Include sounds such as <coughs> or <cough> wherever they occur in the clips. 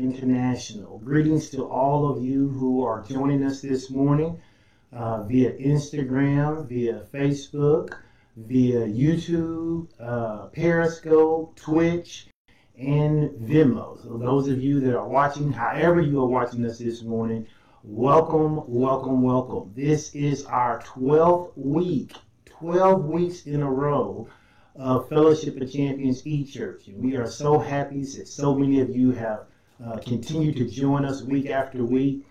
International. Greetings to all of you who are joining us this morning uh, via Instagram, via Facebook, via YouTube, uh, Periscope, Twitch, and Venmo. So those of you that are watching, however you are watching us this morning, welcome, welcome, welcome. This is our 12th week, 12 weeks in a row of Fellowship of Champions E-Church. And we are so happy that so many of you have uh, continued to join us week after week.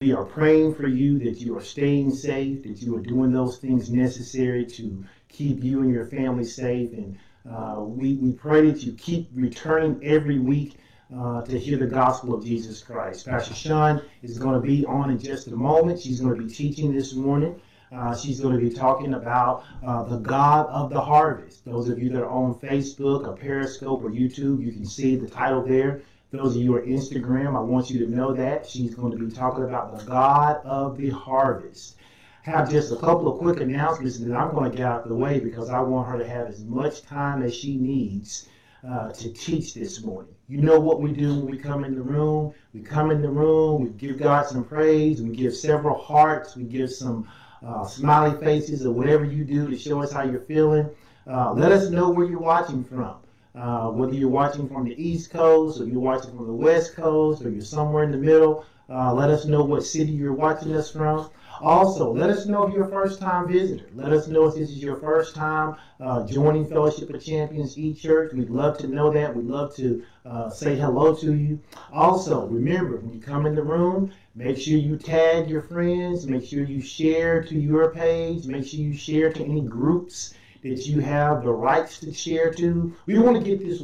We are praying for you that you are staying safe, that you are doing those things necessary to keep you and your family safe. And uh, we, we pray that you keep returning every week uh, to hear the gospel of Jesus Christ. Pastor Sean is going to be on in just a moment. She's going to be teaching this morning. Uh, she's going to be talking about uh, the God of the harvest. Those of you that are on Facebook or Periscope or YouTube, you can see the title there. Those of you are Instagram, I want you to know that she's going to be talking about the God of the harvest. Have just a couple of quick announcements that I'm going to get out of the way because I want her to have as much time as she needs uh, to teach this morning. You know what we do when we come in the room. We come in the room, we give God some praise, we give several hearts, we give some uh, smiley faces or whatever you do to show us how you're feeling. Uh, let us know where you're watching from. Uh, whether you're watching from the East Coast or you're watching from the West Coast or you're somewhere in the middle, uh, let us know what city you're watching us from. Also, let us know if you're a first time visitor. Let us know if this is your first time uh, joining Fellowship of Champions E Church. We'd love to know that. We'd love to uh, say hello to you. Also, remember when you come in the room, make sure you tag your friends, make sure you share to your page, make sure you share to any groups that you have the rights to share to. We want to get this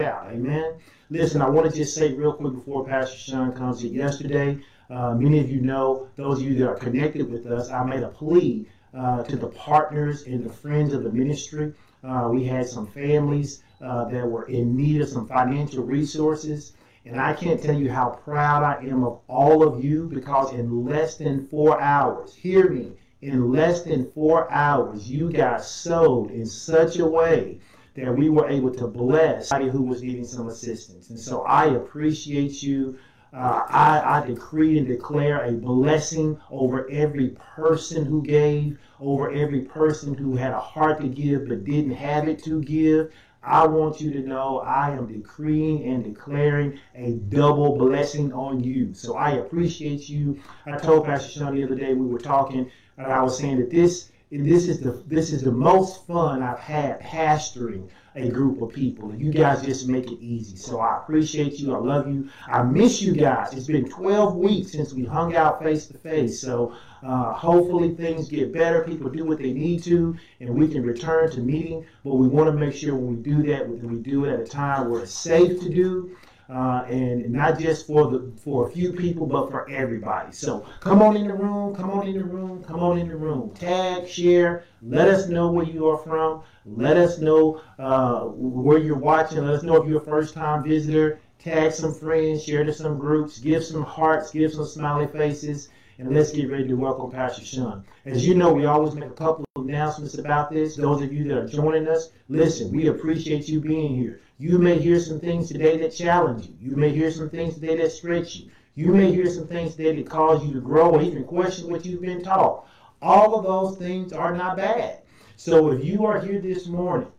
out. Amen. Listen, I want to just say real quick before Pastor Sean comes in. Yesterday, uh, many of you know, those of you that are connected with us, I made a plea uh, to the partners and the friends of the ministry. Uh, we had some families uh, that were in need of some financial resources. And I can't tell you how proud I am of all of you because in less than four hours, hear me, in less than four hours, you got sowed in such a way that we were able to bless somebody who was needing some assistance. And so I appreciate you. Uh, I, I decree and declare a blessing over every person who gave, over every person who had a heart to give but didn't have it to give. I want you to know I am decreeing and declaring a double blessing on you. So I appreciate you. I told Pastor Sean the other day we were talking, and I was saying that this this is the this is the most fun I've had pastoring a group of people. You guys just make it easy. So I appreciate you. I love you. I miss you guys. It's been 12 weeks since we hung out face to face. So uh, hopefully things get better. People do what they need to, and we can return to meeting. But we want to make sure when we do that, we do it at a time where it's safe to do uh, and not just for the for a few people, but for everybody. So come on in the room, come on in the room, come on in the room. Tag, share, let us know where you are from. Let us know uh, where you're watching. Let us know if you're a first time visitor. Tag some friends, share to some groups, give some hearts, give some smiley faces and let's get ready to welcome Pastor Sean. As you know, we always make a couple of announcements about this. Those of you that are joining us, listen, we appreciate you being here. You may hear some things today that challenge you. You may hear some things today that stretch you. You may hear some things today that cause you to grow or even question what you've been taught. All of those things are not bad. So if you are here this morning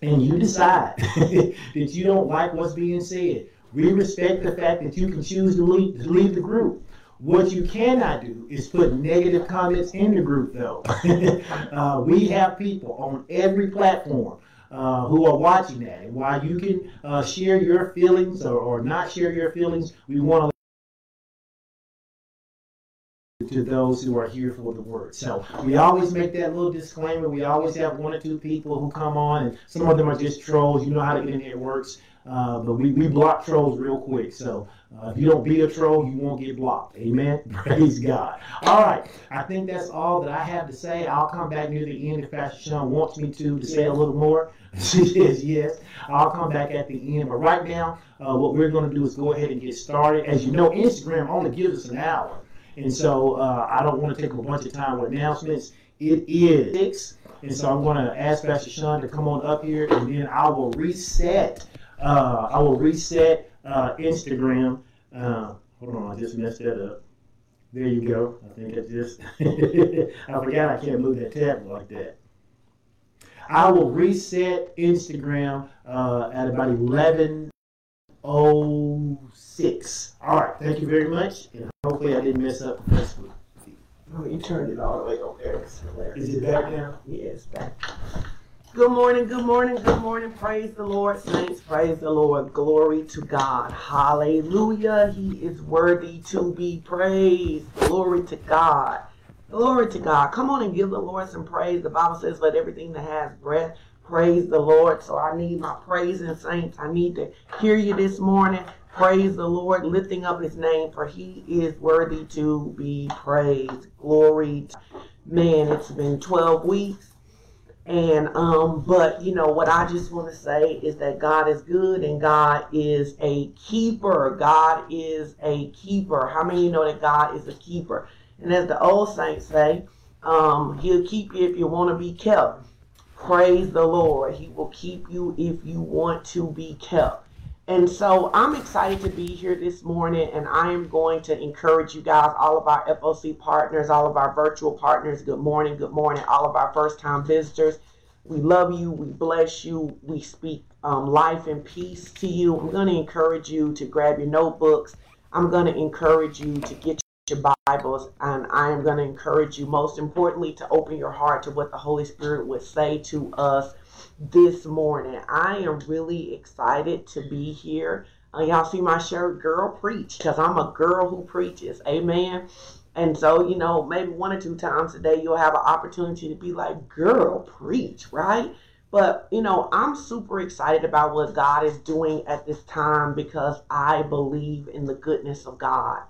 and you decide <laughs> that you don't like what's being said, we respect the fact that you can choose to leave, to leave the group. What you cannot do is put negative comments in the group, though. <laughs> uh, we have people on every platform uh, who are watching that. And while you can uh, share your feelings or, or not share your feelings, we want to to those who are here for the word. So we always make that little disclaimer. We always have one or two people who come on, and some of them are just trolls. You know how the internet works. Uh, but we, we block trolls real quick. So uh, if you don't be a troll, you won't get blocked. Amen. <laughs> Praise God. All right. I think that's all that I have to say. I'll come back near the end if Pastor Sean wants me to to say a little more. <laughs> She says yes. I'll come back at the end. But right now, uh, what we're going to do is go ahead and get started. As you know, Instagram only gives us an hour. And so uh, I don't want to take a bunch of time with announcements. It is six. And so I'm going to ask Pastor Sean to come on up here, and then I will reset Uh, I will reset uh, Instagram. Uh, hold on, I just messed that up. There you go. I think I just <laughs> I forgot I can't move that tab like that. I will reset Instagram uh, at about eleven oh six. All right, thank you very much, and hopefully I didn't mess up Facebook. Oh, you turned it all the way over there. Is it back now? Yes, back. Good morning, good morning, good morning. Praise the Lord, saints. Praise the Lord. Glory to God. Hallelujah. He is worthy to be praised. Glory to God. Glory to God. Come on and give the Lord some praise. The Bible says, let everything that has breath praise the Lord. So I need my praising saints. I need to hear you this morning. Praise the Lord, lifting up his name, for he is worthy to be praised. Glory. To, man, it's been 12 weeks and um, but you know what I just want to say is that God is good and God is a keeper. God is a keeper. How many you know that God is a keeper? And as the old saints say, um, He'll keep you if you want to be kept. Praise the Lord. He will keep you if you want to be kept. And so I'm excited to be here this morning, and I am going to encourage you guys, all of our FOC partners, all of our virtual partners. Good morning, good morning, all of our first time visitors. We love you, we bless you, we speak um, life and peace to you. I'm going to encourage you to grab your notebooks. I'm going to encourage you to get your Bibles, and I am going to encourage you, most importantly, to open your heart to what the Holy Spirit would say to us this morning. I am really excited to be here. Uh, y'all see my shirt, Girl Preach, because I'm a girl who preaches. Amen. And so, you know, maybe one or two times a day you'll have an opportunity to be like, Girl Preach, right? But, you know, I'm super excited about what God is doing at this time because I believe in the goodness of God.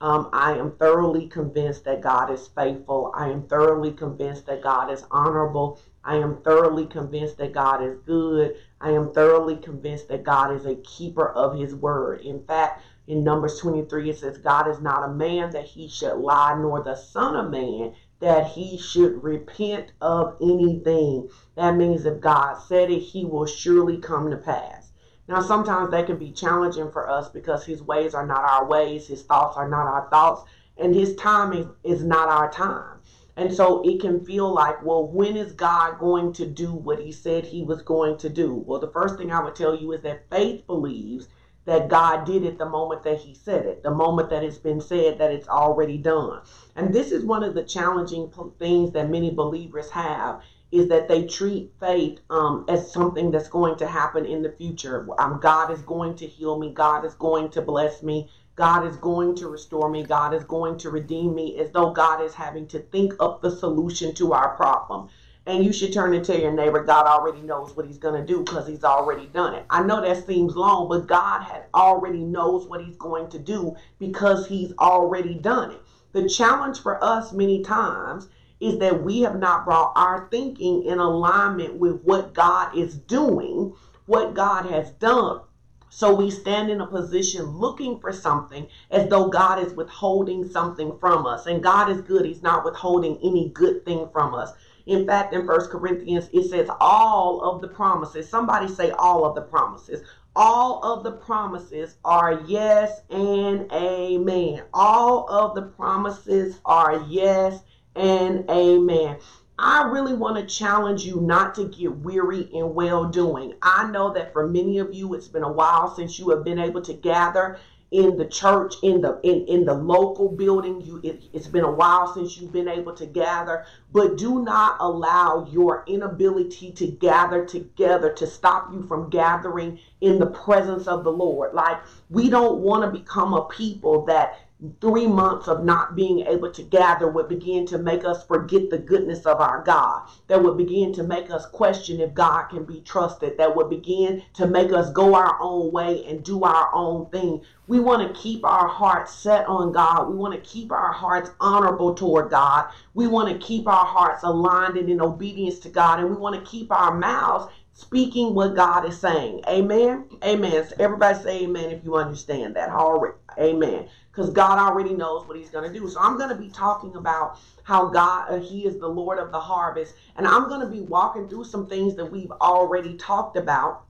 Um, I am thoroughly convinced that God is faithful. I am thoroughly convinced that God is honorable. I am thoroughly convinced that God is good. I am thoroughly convinced that God is a keeper of his word. In fact, in Numbers 23, it says, God is not a man that he should lie, nor the son of man that he should repent of anything. That means if God said it, he will surely come to pass. Now, sometimes that can be challenging for us because his ways are not our ways, his thoughts are not our thoughts, and his timing is not our time. And so it can feel like, well, when is God going to do what he said he was going to do? Well, the first thing I would tell you is that faith believes that God did it the moment that he said it, the moment that it's been said that it's already done. And this is one of the challenging things that many believers have is that they treat faith um, as something that's going to happen in the future. Um, God is going to heal me. God is going to bless me. God is going to restore me. God is going to redeem me as though God is having to think up the solution to our problem. And you should turn and tell your neighbor, God already knows what he's going to do because he's already done it. I know that seems long, but God had already knows what he's going to do because he's already done it. The challenge for us many times is that we have not brought our thinking in alignment with what God is doing, what God has done. So we stand in a position looking for something as though God is withholding something from us. And God is good. He's not withholding any good thing from us. In fact, in First Corinthians, it says all of the promises. Somebody say all of the promises. All of the promises are yes and amen. All of the promises are yes and amen. I really want to challenge you not to get weary in well doing. I know that for many of you, it's been a while since you have been able to gather in the church in the in, in the local building you it, it's been a while since you've been able to gather but do not allow your inability to gather together to stop you from gathering in the presence of the lord like we don't want to become a people that three months of not being able to gather would begin to make us forget the goodness of our God. That would begin to make us question if God can be trusted. That would begin to make us go our own way and do our own thing. We want to keep our hearts set on God. We want to keep our hearts honorable toward God. We want to keep our hearts aligned and in obedience to God. And we want to keep our mouths speaking what God is saying. Amen. Amen. So everybody say amen if you understand that. Already. Amen because God already knows what He's going to do. So I'm going to be talking about how God, uh, He is the Lord of the harvest, and I'm going to be walking through some things that we've already talked about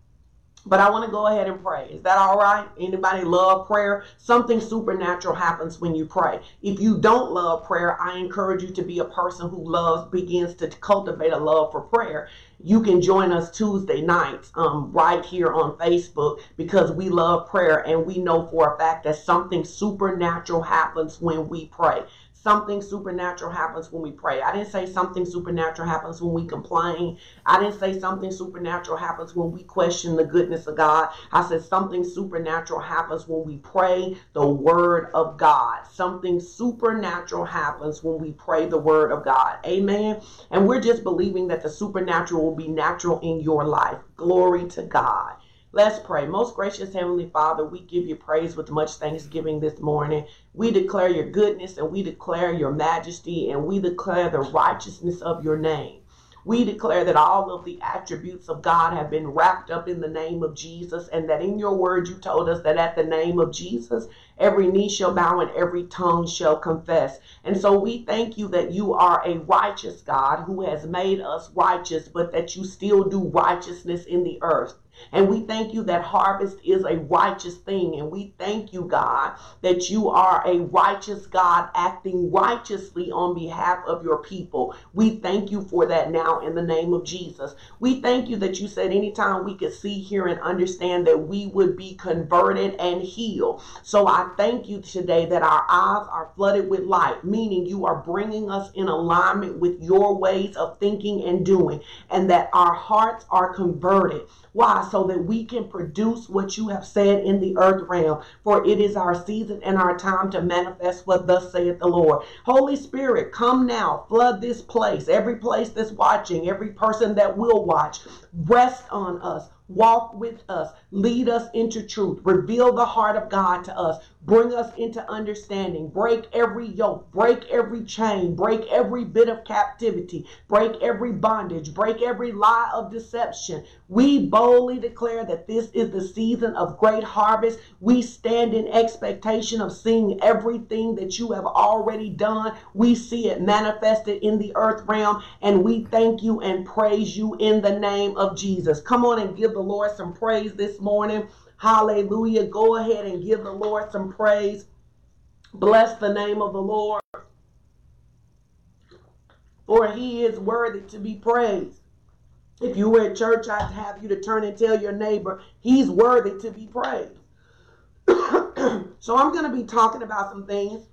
But I want to go ahead and pray. Is that all right? Anybody love prayer? Something supernatural happens when you pray. If you don't love prayer, I encourage you to be a person who loves, begins to cultivate a love for prayer. You can join us Tuesday nights um, right here on Facebook because we love prayer and we know for a fact that something supernatural happens when we pray something supernatural happens when we pray. I didn't say something supernatural happens when we complain. I didn't say something supernatural happens when we question the goodness of God. I said something supernatural happens when we pray the word of God. Something supernatural happens when we pray the word of God. Amen. And we're just believing that the supernatural will be natural in your life. Glory to God. Let's pray. Most gracious Heavenly Father, we give you praise with much thanksgiving this morning. We declare your goodness and we declare your majesty and we declare the righteousness of your name. We declare that all of the attributes of God have been wrapped up in the name of Jesus, and that in your word you told us that at the name of Jesus, every knee shall bow and every tongue shall confess. And so we thank you that you are a righteous God who has made us righteous, but that you still do righteousness in the earth. And we thank you that harvest is a righteous thing. And we thank you, God, that you are a righteous God acting righteously on behalf of your people. We thank you for that now in the name of Jesus. We thank you that you said anytime we could see, hear, and understand that we would be converted and healed. So I thank you today that our eyes are flooded with light, meaning you are bringing us in alignment with your ways of thinking and doing, and that our hearts are converted. Why? So that we can produce what you have said in the earth realm. For it is our season and our time to manifest what thus saith the Lord. Holy Spirit, come now, flood this place, every place that's watching, every person that will watch. Rest on us walk with us, lead us into truth, reveal the heart of God to us, bring us into understanding, break every yoke, break every chain, break every bit of captivity, break every bondage, break every lie of deception. We boldly declare that this is the season of great harvest. We stand in expectation of seeing everything that you have already done. We see it manifested in the earth realm, and we thank you and praise you in the name of Jesus. Come on and give the Lord some praise this morning. Hallelujah. Go ahead and give the Lord some praise. Bless the name of the Lord. For he is worthy to be praised. If you were at church, I'd have you to turn and tell your neighbor, he's worthy to be praised. <clears throat> so I'm going to be talking about some things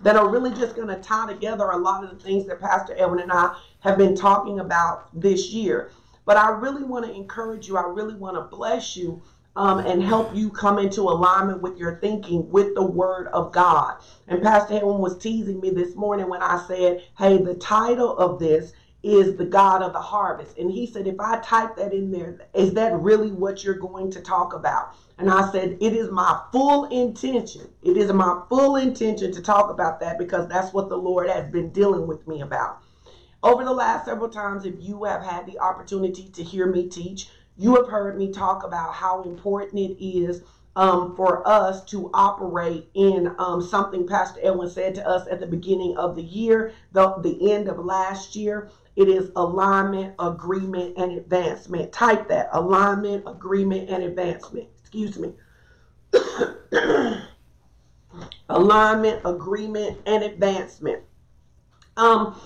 that are really just going to tie together a lot of the things that Pastor Edwin and I have been talking about this year. But I really want to encourage you. I really want to bless you um, and help you come into alignment with your thinking with the Word of God. And Pastor Edwin was teasing me this morning when I said, hey, the title of this is the God of the harvest. And he said, if I type that in there, is that really what you're going to talk about? And I said, it is my full intention. It is my full intention to talk about that because that's what the Lord has been dealing with me about. Over the last several times, if you have had the opportunity to hear me teach, you have heard me talk about how important it is um, for us to operate in um, something Pastor Edwin said to us at the beginning of the year, the, the end of last year. It is alignment, agreement, and advancement. Type that alignment, agreement, and advancement. Excuse me. <coughs> alignment, agreement, and advancement. Um,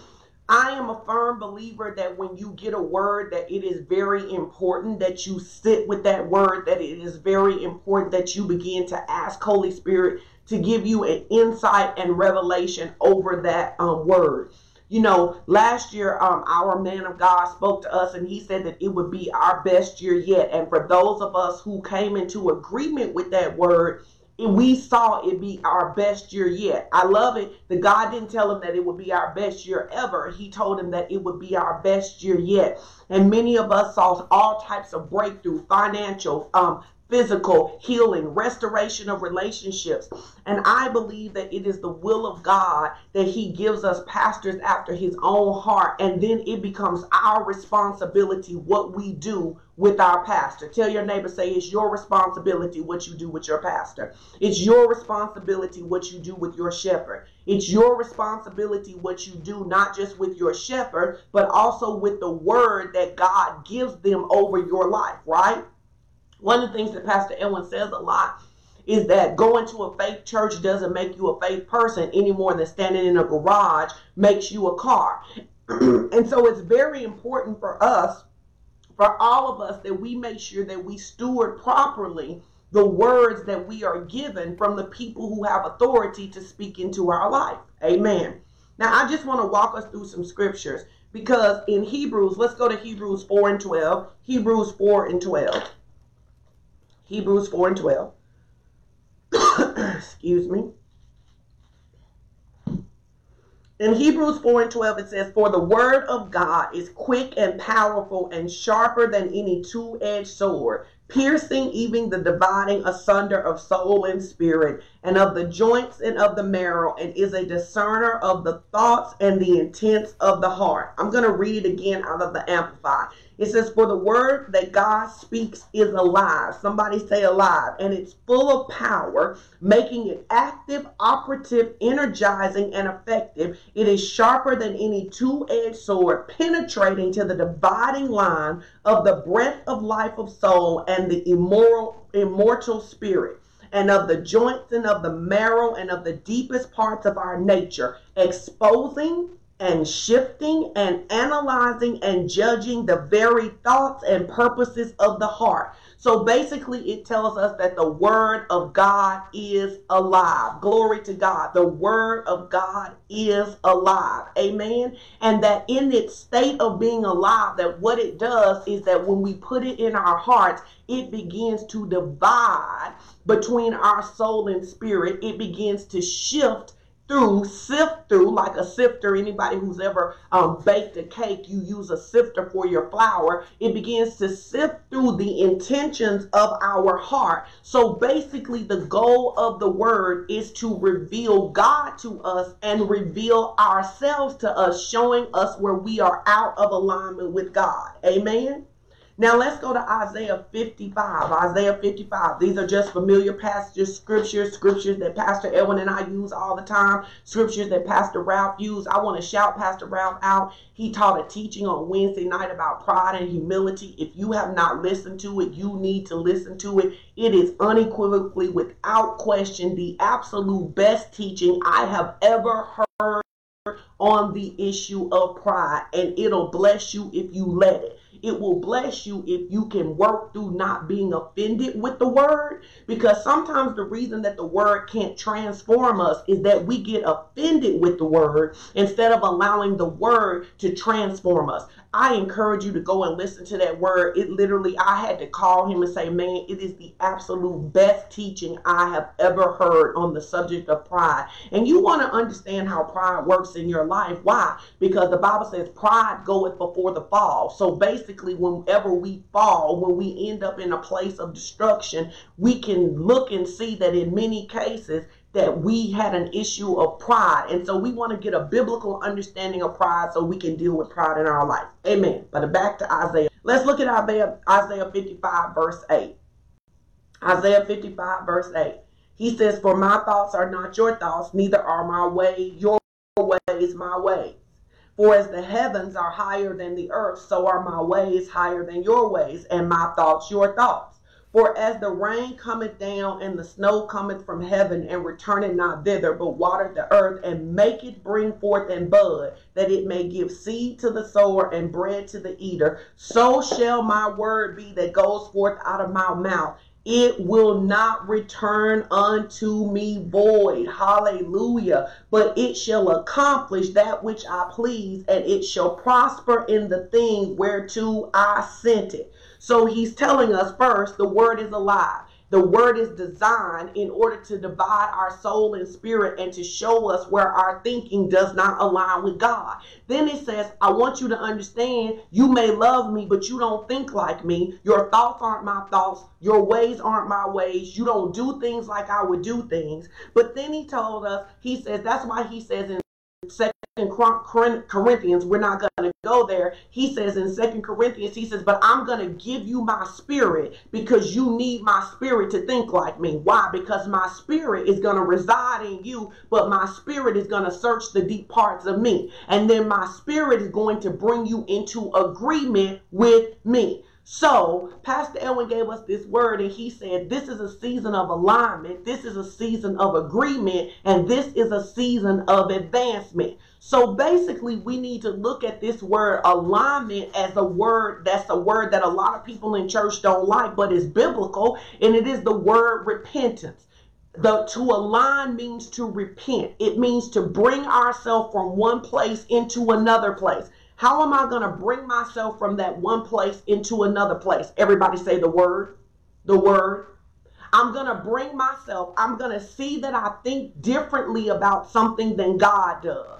I am a firm believer that when you get a word that it is very important that you sit with that word that it is very important that you begin to ask Holy Spirit to give you an insight and revelation over that um, word. You know, last year um, our man of God spoke to us and he said that it would be our best year yet. And for those of us who came into agreement with that word, we saw it be our best year yet. I love it. The God didn't tell him that it would be our best year ever. He told him that it would be our best year yet. And many of us saw all types of breakthrough, financial, um, physical healing, restoration of relationships. And I believe that it is the will of God that He gives us pastors after His own heart. And then it becomes our responsibility what we do with our pastor. Tell your neighbor, say, it's your responsibility what you do with your pastor. It's your responsibility what you do with your shepherd. It's your responsibility what you do, not just with your shepherd, but also with the word that God gives them over your life, right? One of the things that Pastor Edwin says a lot is that going to a faith church doesn't make you a faith person any more than standing in a garage makes you a car. <clears throat> and so it's very important for us, for all of us, that we make sure that we steward properly the words that we are given from the people who have authority to speak into our life. Amen. Now, I just want to walk us through some scriptures because in Hebrews, let's go to Hebrews 4 and 12. Hebrews 4 and 12. Hebrews 4 and 12. <coughs> Excuse me. In Hebrews 4 and 12, it says, For the word of God is quick and powerful and sharper than any two edged sword, piercing even the dividing asunder of soul and spirit, and of the joints and of the marrow, and is a discerner of the thoughts and the intents of the heart. I'm going to read it again out of the Amplified. It says, For the word that God speaks is alive. Somebody say alive. And it's full of power, making it active, operative, energizing, and effective. It is sharper than any two edged sword, penetrating to the dividing line of the breath of life of soul and the immoral, immortal spirit and of the joints and of the marrow and of the deepest parts of our nature, exposing and shifting and analyzing and judging the very thoughts and purposes of the heart. So basically, it tells us that the Word of God is alive. Glory to God. The Word of God is alive. Amen. And that in its state of being alive, that what it does is that when we put it in our hearts, it begins to divide between our soul and spirit. It begins to shift through, sift through, like a sifter. Anybody who's ever um, baked a cake, you use a sifter for your flour. It begins to sift through the intentions of our heart. So basically, the goal of the word is to reveal God to us and reveal ourselves to us, showing us where we are out of alignment with God. Amen. Now let's go to Isaiah 55. Isaiah 55. These are just familiar passages, scriptures, scriptures that Pastor Edwin and I use all the time, scriptures that Pastor Ralph used. I want to shout Pastor Ralph out. He taught a teaching on Wednesday night about pride and humility. If you have not listened to it, you need to listen to it. It is unequivocally, without question, the absolute best teaching I have ever heard on the issue of pride, and it'll bless you if you let it. It will bless you if you can work through not being offended with the word. Because sometimes the reason that the word can't transform us is that we get offended with the word instead of allowing the word to transform us. I encourage you to go and listen to that word. It literally, I had to call him and say, man, it is the absolute best teaching I have ever heard on the subject of pride. And you want to understand how pride works in your life. Why? Because the Bible says pride goeth before the fall. So basically, whenever we fall, when we end up in a place of destruction, we can look and see that in many cases, that we had an issue of pride. And so we want to get a biblical understanding of pride so we can deal with pride in our life. Amen. But back to Isaiah. Let's look at Isaiah, Isaiah 55, verse 8. Isaiah 55, verse 8. He says, For my thoughts are not your thoughts, neither are my way your ways my ways. For as the heavens are higher than the earth, so are my ways higher than your ways, and my thoughts your thoughts. For as the rain cometh down and the snow cometh from heaven and returneth not thither, but water the earth and make it bring forth and bud, that it may give seed to the sower and bread to the eater, so shall my word be that goes forth out of my mouth. It will not return unto me void. Hallelujah. But it shall accomplish that which I please, and it shall prosper in the thing whereto I sent it. So he's telling us first the word is alive. The word is designed in order to divide our soul and spirit and to show us where our thinking does not align with God. Then it says, I want you to understand you may love me, but you don't think like me. Your thoughts aren't my thoughts. Your ways aren't my ways. You don't do things like I would do things. But then he told us, he says, that's why he says in Second Corinthians, we're not going to go there. He says in Second Corinthians, he says, but I'm going to give you my spirit because you need my spirit to think like me. Why? Because my spirit is going to reside in you, but my spirit is going to search the deep parts of me. And then my spirit is going to bring you into agreement with me. So, Pastor Elwin gave us this word, and he said, This is a season of alignment, this is a season of agreement, and this is a season of advancement. So, basically, we need to look at this word alignment as a word that's a word that a lot of people in church don't like, but it's biblical, and it is the word repentance. The to align means to repent. It means to bring ourselves from one place into another place. How am I going to bring myself from that one place into another place? Everybody say the word. The word. I'm going to bring myself, I'm going to see that I think differently about something than God does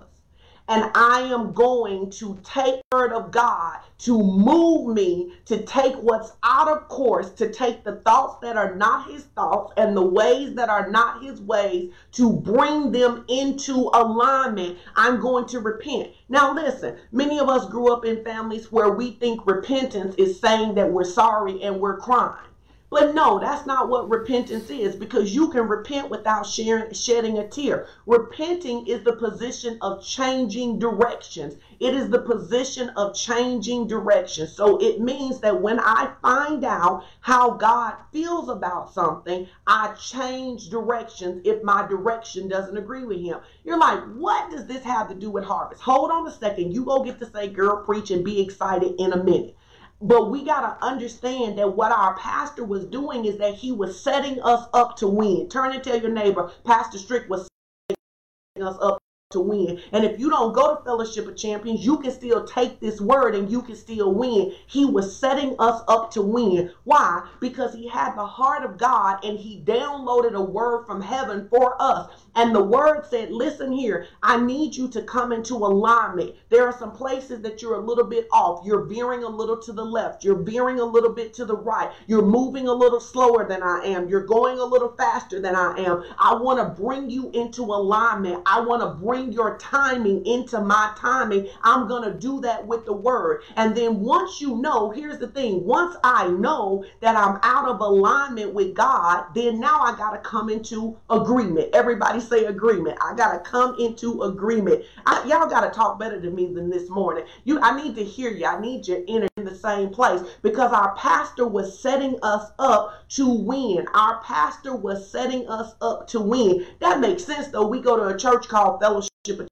and I am going to take word of God to move me to take what's out of course, to take the thoughts that are not his thoughts and the ways that are not his ways, to bring them into alignment. I'm going to repent. Now, listen, many of us grew up in families where we think repentance is saying that we're sorry and we're crying. But no, that's not what repentance is because you can repent without sharing, shedding a tear. Repenting is the position of changing directions. It is the position of changing directions. So it means that when I find out how God feels about something, I change directions if my direction doesn't agree with Him. You're like, what does this have to do with harvest? Hold on a second. You go get to say, girl, preach and be excited in a minute. But we got to understand that what our pastor was doing is that he was setting us up to win. Turn and tell your neighbor, Pastor Strick was setting us up to win. And if you don't go to Fellowship of Champions, you can still take this word and you can still win. He was setting us up to win. Why? Because he had the heart of God and he downloaded a word from heaven for us. And the word said, Listen here, I need you to come into alignment. There are some places that you're a little bit off. You're veering a little to the left. You're veering a little bit to the right. You're moving a little slower than I am. You're going a little faster than I am. I want to bring you into alignment. I want to bring your timing into my timing, I'm going to do that with the word. And then once you know, here's the thing once I know that I'm out of alignment with God, then now I got to come into agreement. Everybody say agreement. I got to come into agreement. I, y'all got to talk better to me than this morning. You, I need to hear you. I need you in the same place because our pastor was setting us up to win. Our pastor was setting us up to win. That makes sense though. We go to a church called Fellowship of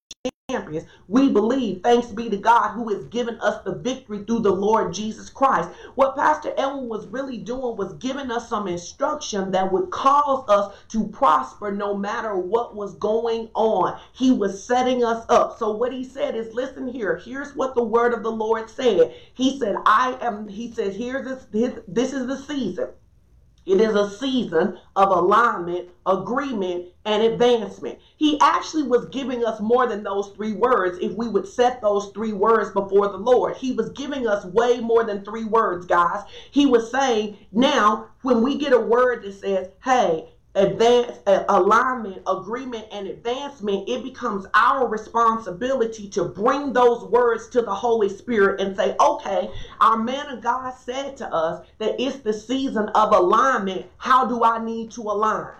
champions. We believe, thanks be to God who has given us the victory through the Lord Jesus Christ. What Pastor Elwin was really doing was giving us some instruction that would cause us to prosper no matter what was going on. He was setting us up. So what he said is, listen here, here's what the word of the Lord said. He said, I am, he said, here's this, this is the season. It is a season of alignment, agreement, and advancement. He actually was giving us more than those three words if we would set those three words before the Lord. He was giving us way more than three words, guys. He was saying, now, when we get a word that says, hey, advance alignment agreement and advancement it becomes our responsibility to bring those words to the holy spirit and say okay our man of god said to us that it's the season of alignment how do i need to align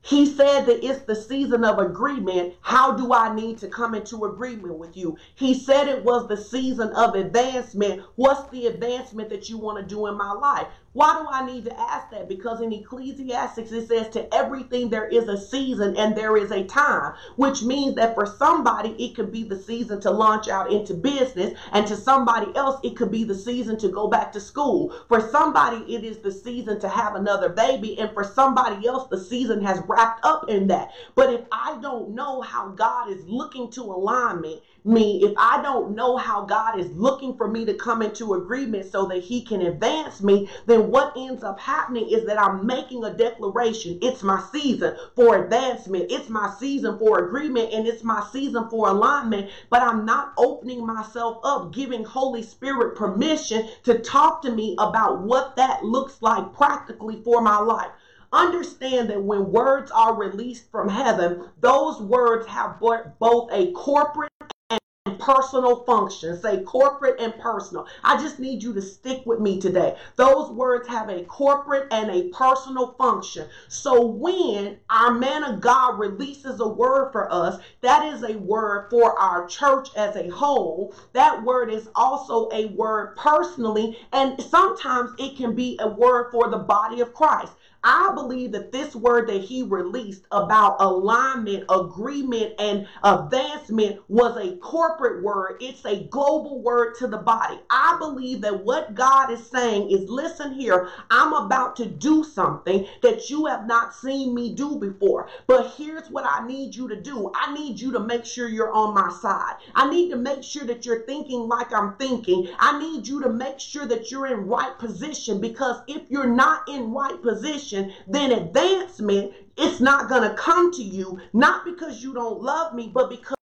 he said that it's the season of agreement. How do I need to come into agreement with you? He said it was the season of advancement. What's the advancement that you want to do in my life? Why do I need to ask that? Because in Ecclesiastics it says to everything there is a season and there is a time, which means that for somebody it could be the season to launch out into business, and to somebody else it could be the season to go back to school. For somebody it is the season to have another baby, and for somebody else the season has wrapped up in that. But if I don't know how God is looking to align me, me, if I don't know how God is looking for me to come into agreement so that He can advance me, then what ends up happening is that I'm making a declaration. It's my season for advancement, it's my season for agreement, and it's my season for alignment. But I'm not opening myself up, giving Holy Spirit permission to talk to me about what that looks like practically for my life. Understand that when words are released from heaven, those words have both a corporate personal function. Say corporate and personal. I just need you to stick with me today. Those words have a corporate and a personal function. So when our man of God releases a word for us, that is a word for our church as a whole. That word is also a word personally, and sometimes it can be a word for the body of Christ. I believe that this word that he released about alignment, agreement, and advancement was a corporate word. It's a global word to the body. I believe that what God is saying is listen here, I'm about to do something that you have not seen me do before. But here's what I need you to do I need you to make sure you're on my side. I need to make sure that you're thinking like I'm thinking. I need you to make sure that you're in right position because if you're not in right position, position, then advancement, it's not going to come to you, not because you don't love me, but because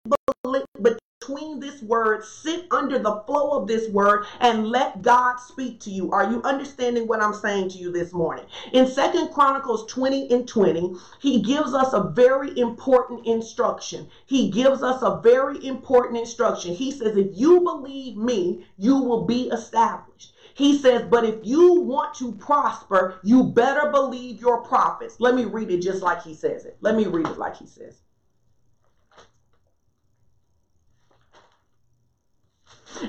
between this word, sit under the flow of this word and let God speak to you. Are you understanding what I'm saying to you this morning? In Second Chronicles 20 and 20, he gives us a very important instruction. He gives us a very important instruction. He says, if you believe me, you will be established. He says, But if you want to prosper, you better believe your prophets. Let me read it just like he says it. Let me read it like he says.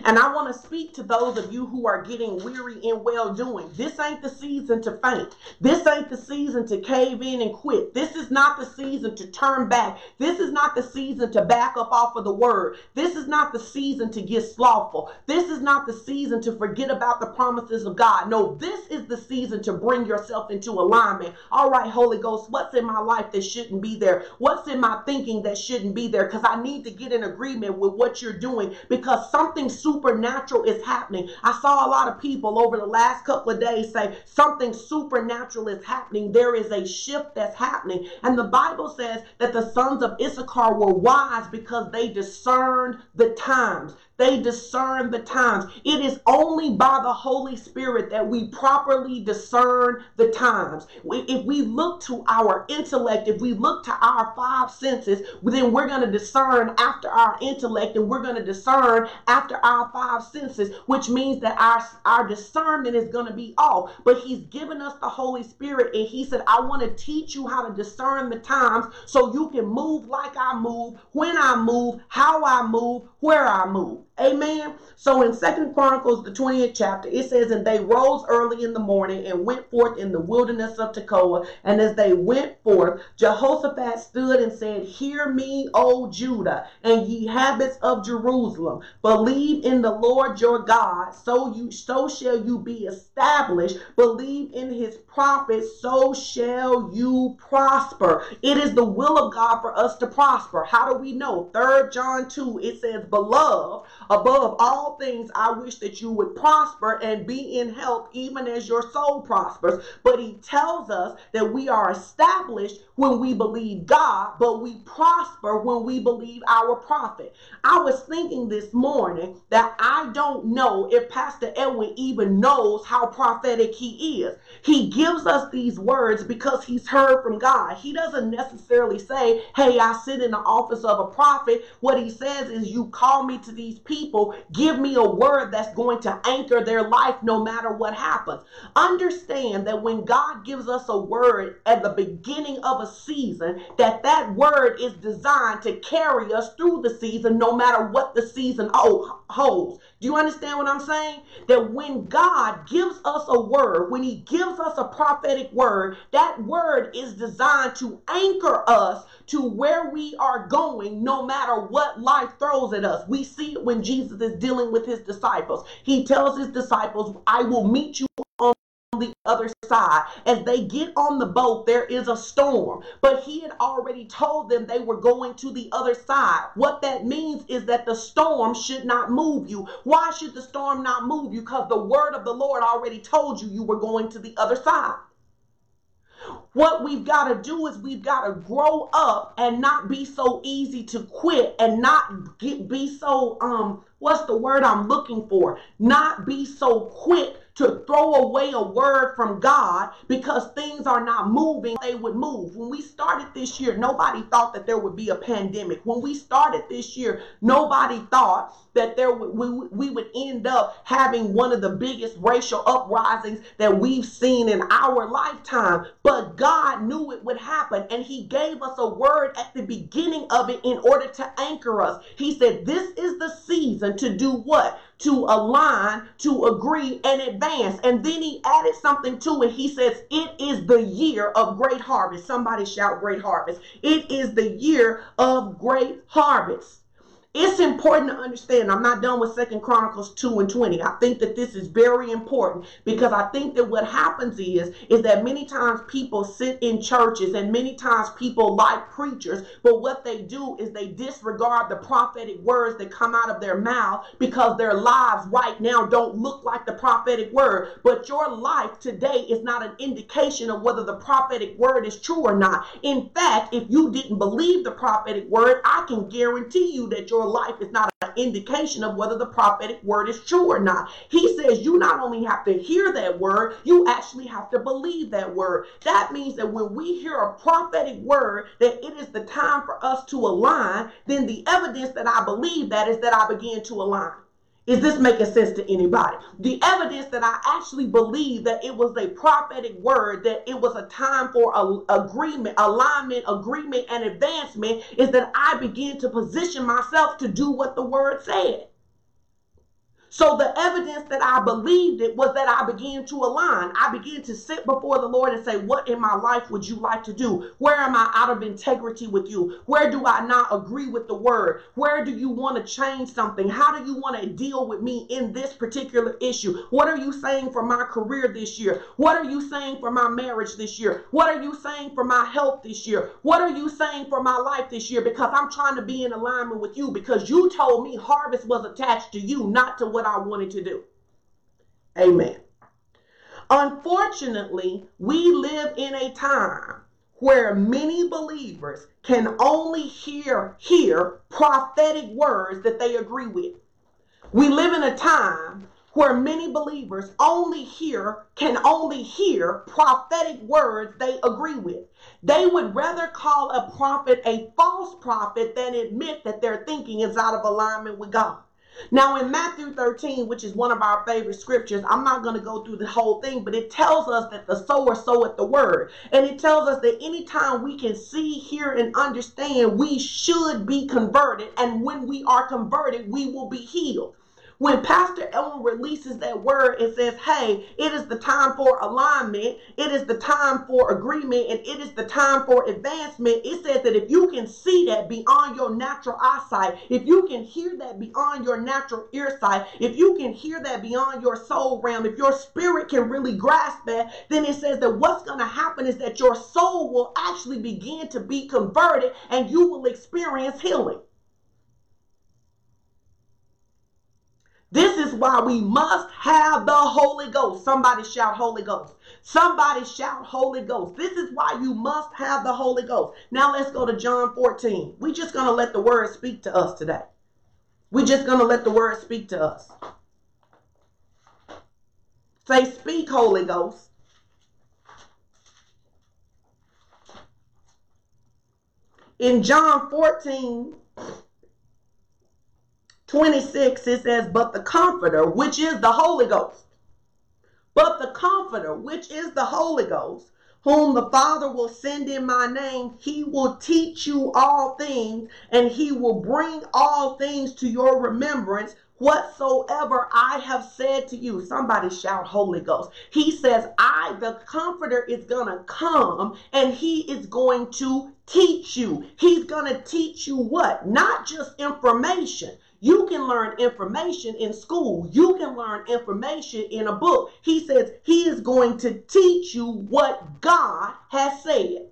And I want to speak to those of you who are getting weary in well doing. This ain't the season to faint. This ain't the season to cave in and quit. This is not the season to turn back. This is not the season to back up off of the word. This is not the season to get slothful. This is not the season to forget about the promises of God. No, this is the season to bring yourself into alignment. All right, Holy Ghost, what's in my life that shouldn't be there? What's in my thinking that shouldn't be there? Because I need to get in agreement with what you're doing because something supernatural is happening. I saw a lot of people over the last couple of days say something supernatural is happening. There is a shift that's happening. And the Bible says that the sons of Issachar were wise because they discerned the times. They discern the times. It is only by the Holy Spirit that we properly discern the times. If we look to our intellect, if we look to our five senses, then we're going to discern after our intellect and we're going to discern after our five senses, which means that our, our discernment is going to be off. But He's given us the Holy Spirit and He said, I want to teach you how to discern the times so you can move like I move, when I move, how I move, where I move. Amen. So in Second Chronicles, the 20th chapter, it says, And they rose early in the morning and went forth in the wilderness of Tekoa. And as they went forth, Jehoshaphat stood and said, Hear me, O Judah, and ye habits of Jerusalem. Believe in the Lord your God, so you so shall you be established. Believe in his prophets, so shall you prosper. It is the will of God for us to prosper. How do we know? Third John 2, it says, Beloved, Above all things, I wish that you would prosper and be in health, even as your soul prospers. But he tells us that we are established when we believe God, but we prosper when we believe our prophet. I was thinking this morning that I don't know if Pastor Edwin even knows how prophetic he is. He gives us these words because he's heard from God. He doesn't necessarily say, Hey, I sit in the office of a prophet. What he says is, You call me to these people, give me a word that's going to anchor their life no matter what happens. Understand that when God gives us a word at the beginning of a season, that that word is designed to carry us through the season no matter what the season holds. Do you understand what I'm saying? That when God gives us a word, when He gives us a prophetic word, that word is designed to anchor us to where we are going no matter what life throws at us. We see it when Jesus is dealing with His disciples. He tells His disciples, I will meet you the other side. As they get on the boat, there is a storm. But he had already told them they were going to the other side. What that means is that the storm should not move you. Why should the storm not move you? Because the word of the Lord already told you you were going to the other side. What we've got to do is we've got to grow up and not be so easy to quit and not get, be so um what's the word I'm looking for? Not be so quick to throw away a word from God because things are not moving, they would move. When we started this year, nobody thought that there would be a pandemic. When we started this year, nobody thought that there would, we, we would end up having one of the biggest racial uprisings that we've seen in our lifetime. But God knew it would happen, and He gave us a word at the beginning of it in order to anchor us. He said, This is the season to do what? To align, to agree, and advance. And then He added something to it. He says, It is the year of great harvest. Somebody shout, Great harvest. It is the year of great harvest it's important to understand i'm not done with second chronicles 2 and 20 i think that this is very important because i think that what happens is is that many times people sit in churches and many times people like preachers but what they do is they disregard the prophetic words that come out of their mouth because their lives right now don't look like the prophetic word. But your life today is not an indication of whether the prophetic word is true or not. In fact if you didn't believe the prophetic word i can guarantee you that your your life is not an indication of whether the prophetic word is true or not. He says you not only have to hear that word, you actually have to believe that word. That means that when we hear a prophetic word that it is the time for us to align, then the evidence that I believe that is that I begin to align. Is this making sense to anybody? The evidence that I actually believe that it was a prophetic word, that it was a time for a, agreement, alignment, agreement, and advancement, is that I begin to position myself to do what the word said. So the evidence that I believed it was that I began to align. I began to sit before the Lord and say, What in my life would you like to do? Where am I out of integrity with you? Where do I not agree with the word? Where do you want to change something? How do you want to deal with me in this particular issue? What are you saying for my career this year? What are you saying for my marriage this year? What are you saying for my health this year? What are you saying for my life this year? Because I'm trying to be in alignment with you because you told me harvest was attached to you, not to what what I wanted to do. Amen. Unfortunately, we live in a time where many believers can only hear hear prophetic words that they agree with. We live in a time where many believers only hear can only hear prophetic words they agree with. They would rather call a prophet a false prophet than admit that their thinking is out of alignment with God. Now, in Matthew 13, which is one of our favorite scriptures, I'm not going to go through the whole thing, but it tells us that the sower soweth the word. And it tells us that anytime we can see, hear, and understand, we should be converted. And when we are converted, we will be healed. When Pastor Edwin releases that word and says, hey, it is the time for alignment, it is the time for agreement, and it is the time for advancement, it says that if you can see that beyond your natural eyesight, if you can hear that beyond your natural earsight, if you can hear that beyond your soul realm, if your spirit can really grasp that, then it says that what's going to happen is that your soul will actually begin to be converted and you will experience healing. This is why we must have the Holy Ghost. Somebody shout Holy Ghost. Somebody shout Holy Ghost. This is why you must have the Holy Ghost. Now let's go to John 14. We're just going to let the word speak to us today. We're just going to let the word speak to us. Say, speak, Holy Ghost. In John 14, 26, it says, But the Comforter, which is the Holy Ghost, but the Comforter, which is the Holy Ghost, whom the Father will send in my name, he will teach you all things, and he will bring all things to your remembrance whatsoever I have said to you. Somebody shout Holy Ghost. He says, I, the Comforter, is going to come and he is going to teach you. He's going to teach you what? Not just information. You can learn information in school. You can learn information in a book. He says he is going to teach you what God has said.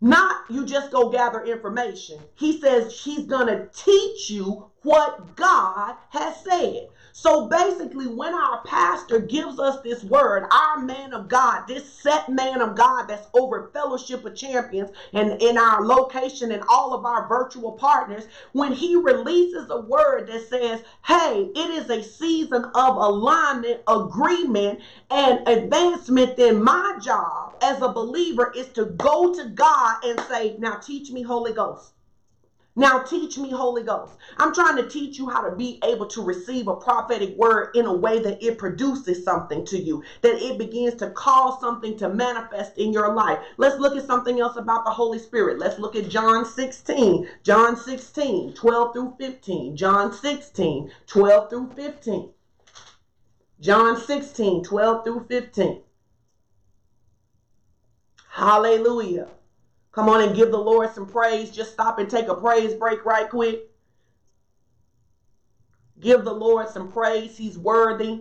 Not you just go gather information. He says he's going to teach you what God has said. So basically, when our pastor gives us this word, our man of God, this set man of God that's over Fellowship of Champions and in our location and all of our virtual partners, when he releases a word that says, hey, it is a season of alignment, agreement, and advancement, then my job as a believer is to go to God and say, now teach me, Holy Ghost. Now teach me, Holy Ghost. I'm trying to teach you how to be able to receive a prophetic word in a way that it produces something to you, that it begins to cause something to manifest in your life. Let's look at something else about the Holy Spirit. Let's look at John 16, John 16, 12 through 15, John 16, 12 through 15. John 16, 12 through 15. Hallelujah. Come on and give the Lord some praise. Just stop and take a praise break right quick. Give the Lord some praise. He's worthy.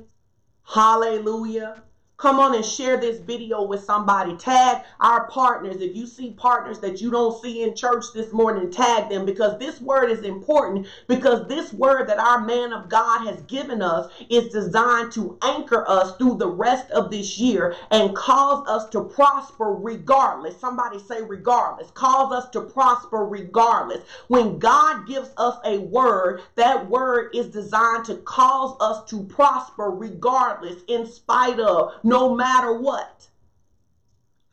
Hallelujah. Come on and share this video with somebody. Tag our partners. If you see partners that you don't see in church this morning, tag them because this word is important because this word that our man of God has given us is designed to anchor us through the rest of this year and cause us to prosper regardless. Somebody say regardless. Cause us to prosper regardless. When God gives us a word, that word is designed to cause us to prosper regardless in spite of no matter what.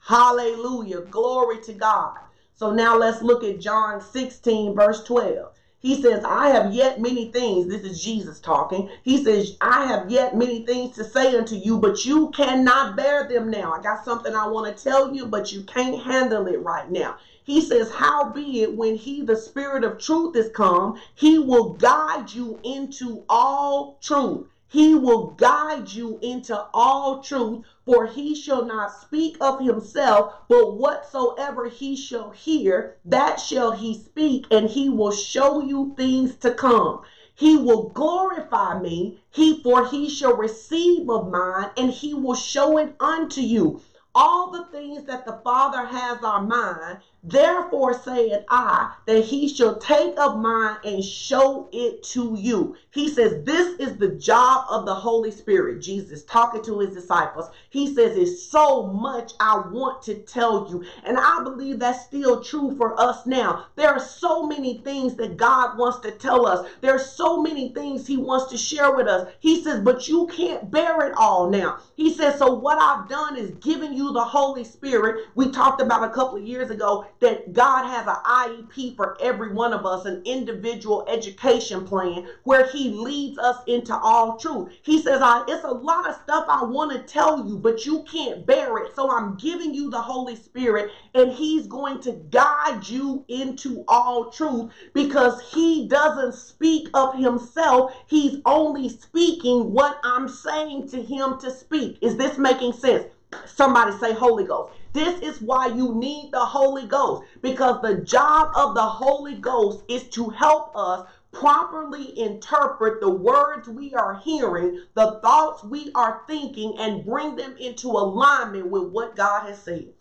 Hallelujah. Glory to God. So now let's look at John 16, verse 12. He says, I have yet many things. This is Jesus talking. He says, I have yet many things to say unto you, but you cannot bear them now. I got something I want to tell you, but you can't handle it right now. He says, Howbeit, when he, the Spirit of truth, is come, he will guide you into all truth. He will guide you into all truth, for he shall not speak of himself, but whatsoever he shall hear, that shall he speak, and he will show you things to come. He will glorify me, he for he shall receive of mine, and he will show it unto you. All the things that the Father has on mine, Therefore said I that he shall take of mine and show it to you. He says, This is the job of the Holy Spirit. Jesus talking to his disciples. He says, It's so much I want to tell you. And I believe that's still true for us now. There are so many things that God wants to tell us. There are so many things he wants to share with us. He says, But you can't bear it all now. He says, So what I've done is given you the Holy Spirit. We talked about a couple of years ago that God has an IEP for every one of us, an individual education plan where He leads us into all truth. He says, I It's a lot of stuff I want to tell you, but you can't bear it. So I'm giving you the Holy Spirit, and He's going to guide you into all truth because He doesn't speak of Himself. He's only speaking what I'm saying to Him to speak. Is this making sense? Somebody say Holy Ghost. This is why you need the Holy Ghost because the job of the Holy Ghost is to help us properly interpret the words we are hearing, the thoughts we are thinking, and bring them into alignment with what God has said.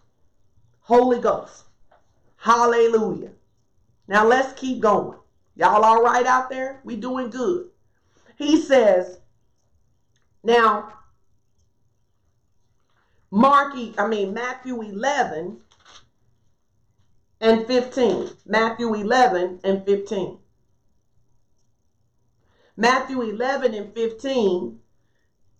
Holy Ghost. Hallelujah. Now let's keep going. Y'all all right out there? We doing good. He says, now Mark, I mean, Matthew 11 and 15. Matthew 11 and 15. Matthew 11 and 15,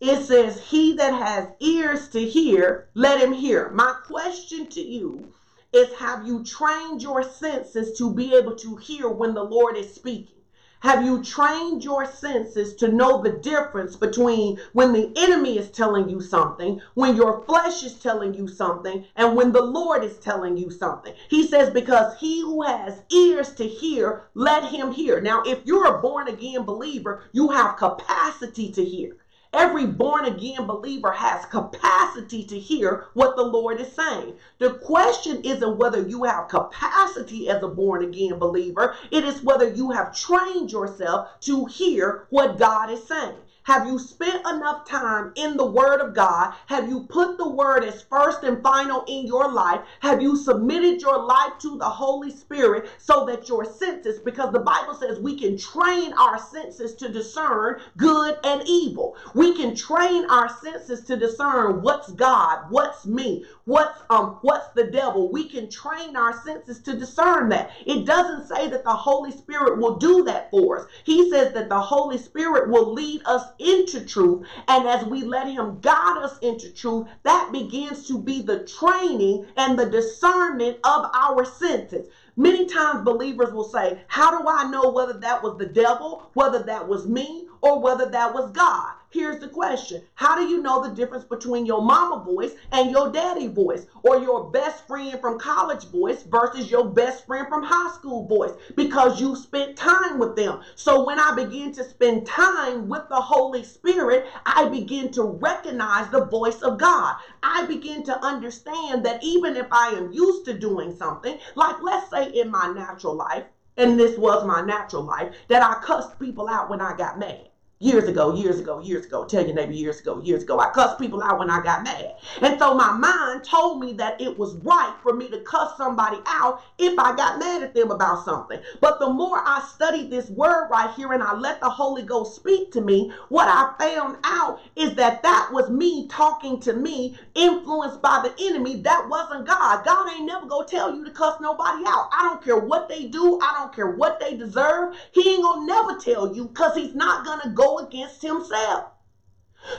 it says, He that has ears to hear, let him hear. My question to you is Have you trained your senses to be able to hear when the Lord is speaking? Have you trained your senses to know the difference between when the enemy is telling you something, when your flesh is telling you something, and when the Lord is telling you something? He says, Because he who has ears to hear, let him hear. Now, if you're a born again believer, you have capacity to hear. Every born again believer has capacity to hear what the Lord is saying. The question isn't whether you have capacity as a born again believer, it is whether you have trained yourself to hear what God is saying. Have you spent enough time in the Word of God? Have you put the Word as first and final in your life? Have you submitted your life to the Holy Spirit so that your senses, because the Bible says we can train our senses to discern good and evil. We can train our senses to discern what's God, what's me, what's um what's the devil. We can train our senses to discern that. It doesn't say that the Holy Spirit will do that for us. He says that the Holy Spirit will lead us into truth. And as we let Him guide us into truth, that begins to be the training and the discernment of our senses. Many times believers will say, How do I know whether that was the devil, whether that was me, or whether that was God? Here's the question How do you know the difference between your mama voice and your daddy voice, or your best friend from college voice versus your best friend from high school voice? Because you spent time with them. So when I begin to spend time with the Holy Spirit, I begin to recognize the voice of God. I begin to understand that even if I am used to doing something, like let's say in my natural life, and this was my natural life, that I cussed people out when I got mad years ago, years ago, years ago. Tell your neighbor years ago, years ago. I cussed people out when I got mad. And so my mind told me that it was right for me to cuss somebody out if I got mad at them about something. But the more I studied this word right here and I let the Holy Ghost speak to me, what I found out is that that was me talking to me, influenced by the enemy. That wasn't God. God ain't never gonna tell you to cuss nobody out. I don't care what they do. I don't care what they deserve. He ain't gonna never tell you because he's not gonna go against himself.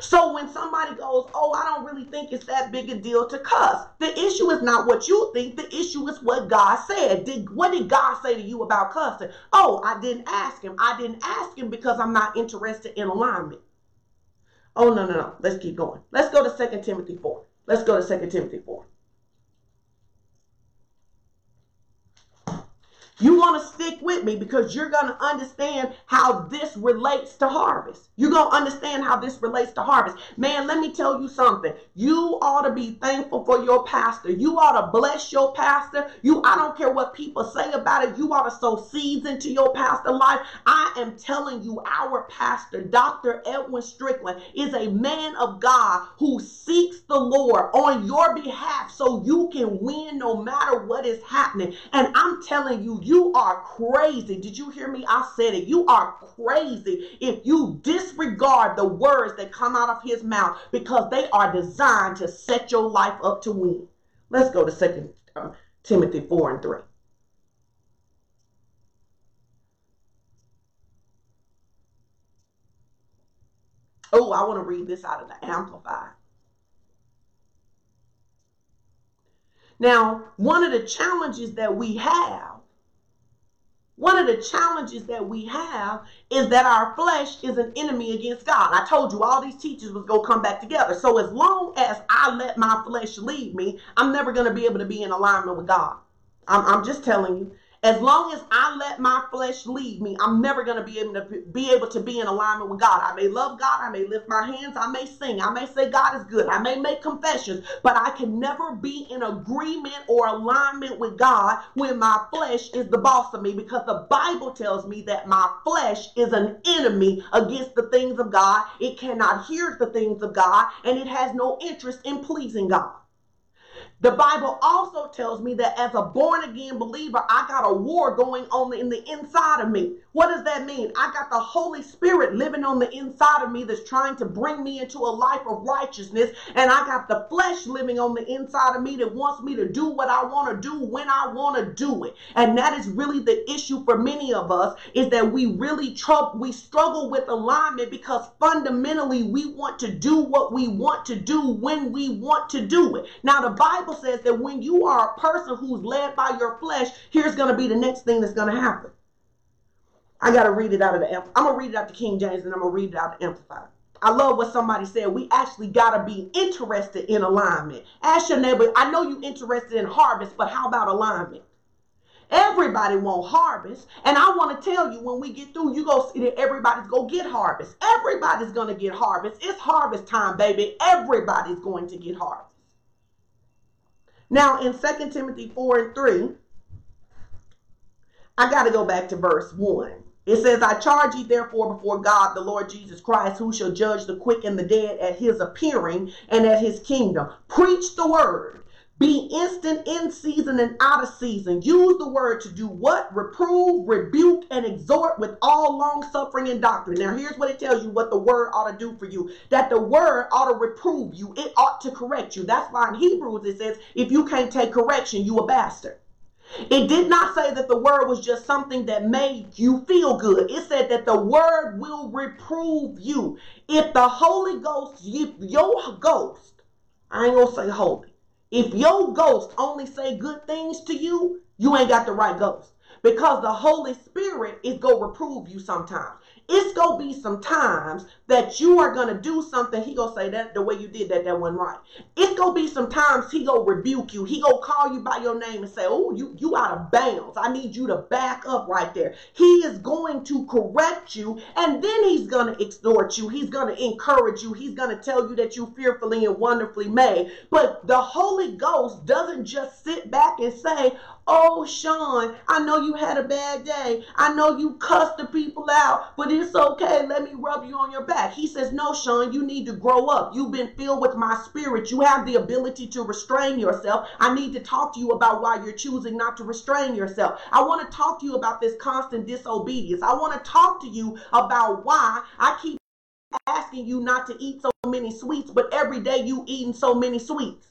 So when somebody goes, Oh, I don't really think it's that big a deal to cuss, the issue is not what you think. The issue is what God said. Did what did God say to you about cussing? Oh, I didn't ask him. I didn't ask him because I'm not interested in alignment. Oh no, no, no. Let's keep going. Let's go to 2 Timothy 4. Let's go to 2 Timothy 4. You want to stick with me because you're going to understand how this relates to harvest. You're going to understand how this relates to harvest. Man, let me tell you something. You ought to be thankful for your pastor. You ought to bless your pastor. You I don't care what people say about it. You ought to sow seeds into your pastor life. I am telling you our pastor, Dr. Edwin Strickland, is a man of God who seeks the Lord on your behalf so you can win no matter what is happening. And I'm telling you you are crazy. Did you hear me? I said it. You are crazy if you disregard the words that come out of his mouth because they are designed to set your life up to win. Let's go to Second uh, Timothy 4 and 3. Oh, I want to read this out of the Amplified. Now, one of the challenges that we have one of the challenges that we have is that our flesh is an enemy against God. I told you all these teachers was going to come back together. So as long as I let my flesh lead me, I'm never going to be able to be in alignment with God. I'm, I'm just telling you. As long as I let my flesh lead me, I'm never going to be able to be able to be in alignment with God. I may love God, I may lift my hands, I may sing, I may say God is good, I may make confessions, but I can never be in agreement or alignment with God when my flesh is the boss of me because the Bible tells me that my flesh is an enemy against the things of God. It cannot hear the things of God and it has no interest in pleasing God. The Bible also tells me that as a born again believer, I got a war going on in the inside of me. What does that mean? I got the Holy Spirit living on the inside of me that's trying to bring me into a life of righteousness. And I got the flesh living on the inside of me that wants me to do what I want to do when I want to do it. And that is really the issue for many of us is that we really trouble, we struggle with alignment because fundamentally we want to do what we want to do when we want to do it. Now the Bible Bible says that when you are a person who's led by your flesh, here's going to be the next thing that's going to happen. I got to read it out of the, I'm going to read it out the King James and I'm going to read it out the Amplified. I love what somebody said. We actually got to be interested in alignment. Ask your neighbor, I know you're interested in harvest, but how about alignment? Everybody want harvest. And I want to tell you, when we get through, you go see that everybody's going to get harvest. Everybody's going to get harvest. It's harvest time, baby. Everybody's going to get harvest. Now, in 2 Timothy 4 and 3, I got to go back to verse 1 It says, I charge you therefore before God, the Lord Jesus Christ, who shall judge the quick and the dead at his appearing and at his kingdom. Preach the word. Be instant in season and out of season. Use the word to do what? Reprove, rebuke, and exhort with all long suffering and doctrine. Now, here's what it tells you what the word ought to do for you that the word ought to reprove you, it ought to correct you. That's why in Hebrews it says, if you can't take correction, you a bastard. It did not say that the word was just something that made you feel good. It said that the word will reprove you. If the Holy Ghost, if your ghost, I ain't gonna say holy, if your ghost only say good things to you, you ain't got the right ghost. Because the Holy Spirit is going to reprove you sometimes. It's gonna be some times that you are gonna do something. He gonna say that the way you did that, that wasn't right. It's gonna be some times he gonna rebuke you. He gonna call you by your name and say, "Oh, you you out of bounds. I need you to back up right there." He is going to correct you, and then he's gonna exhort you. He's gonna encourage you. He's gonna tell you that you fearfully and wonderfully made. But the Holy Ghost doesn't just sit back and say, Oh, Sean, I know you had a bad day. I know you cussed the people out, but it's okay. Let me rub you on your back. He says, No, Sean, you need to grow up. You've been filled with my spirit. You have the ability to restrain yourself. I need to talk to you about why you're choosing not to restrain yourself. I want to talk to you about this constant disobedience. I want to talk to you about why I keep asking you not to eat so many sweets, but every day you eating so many sweets.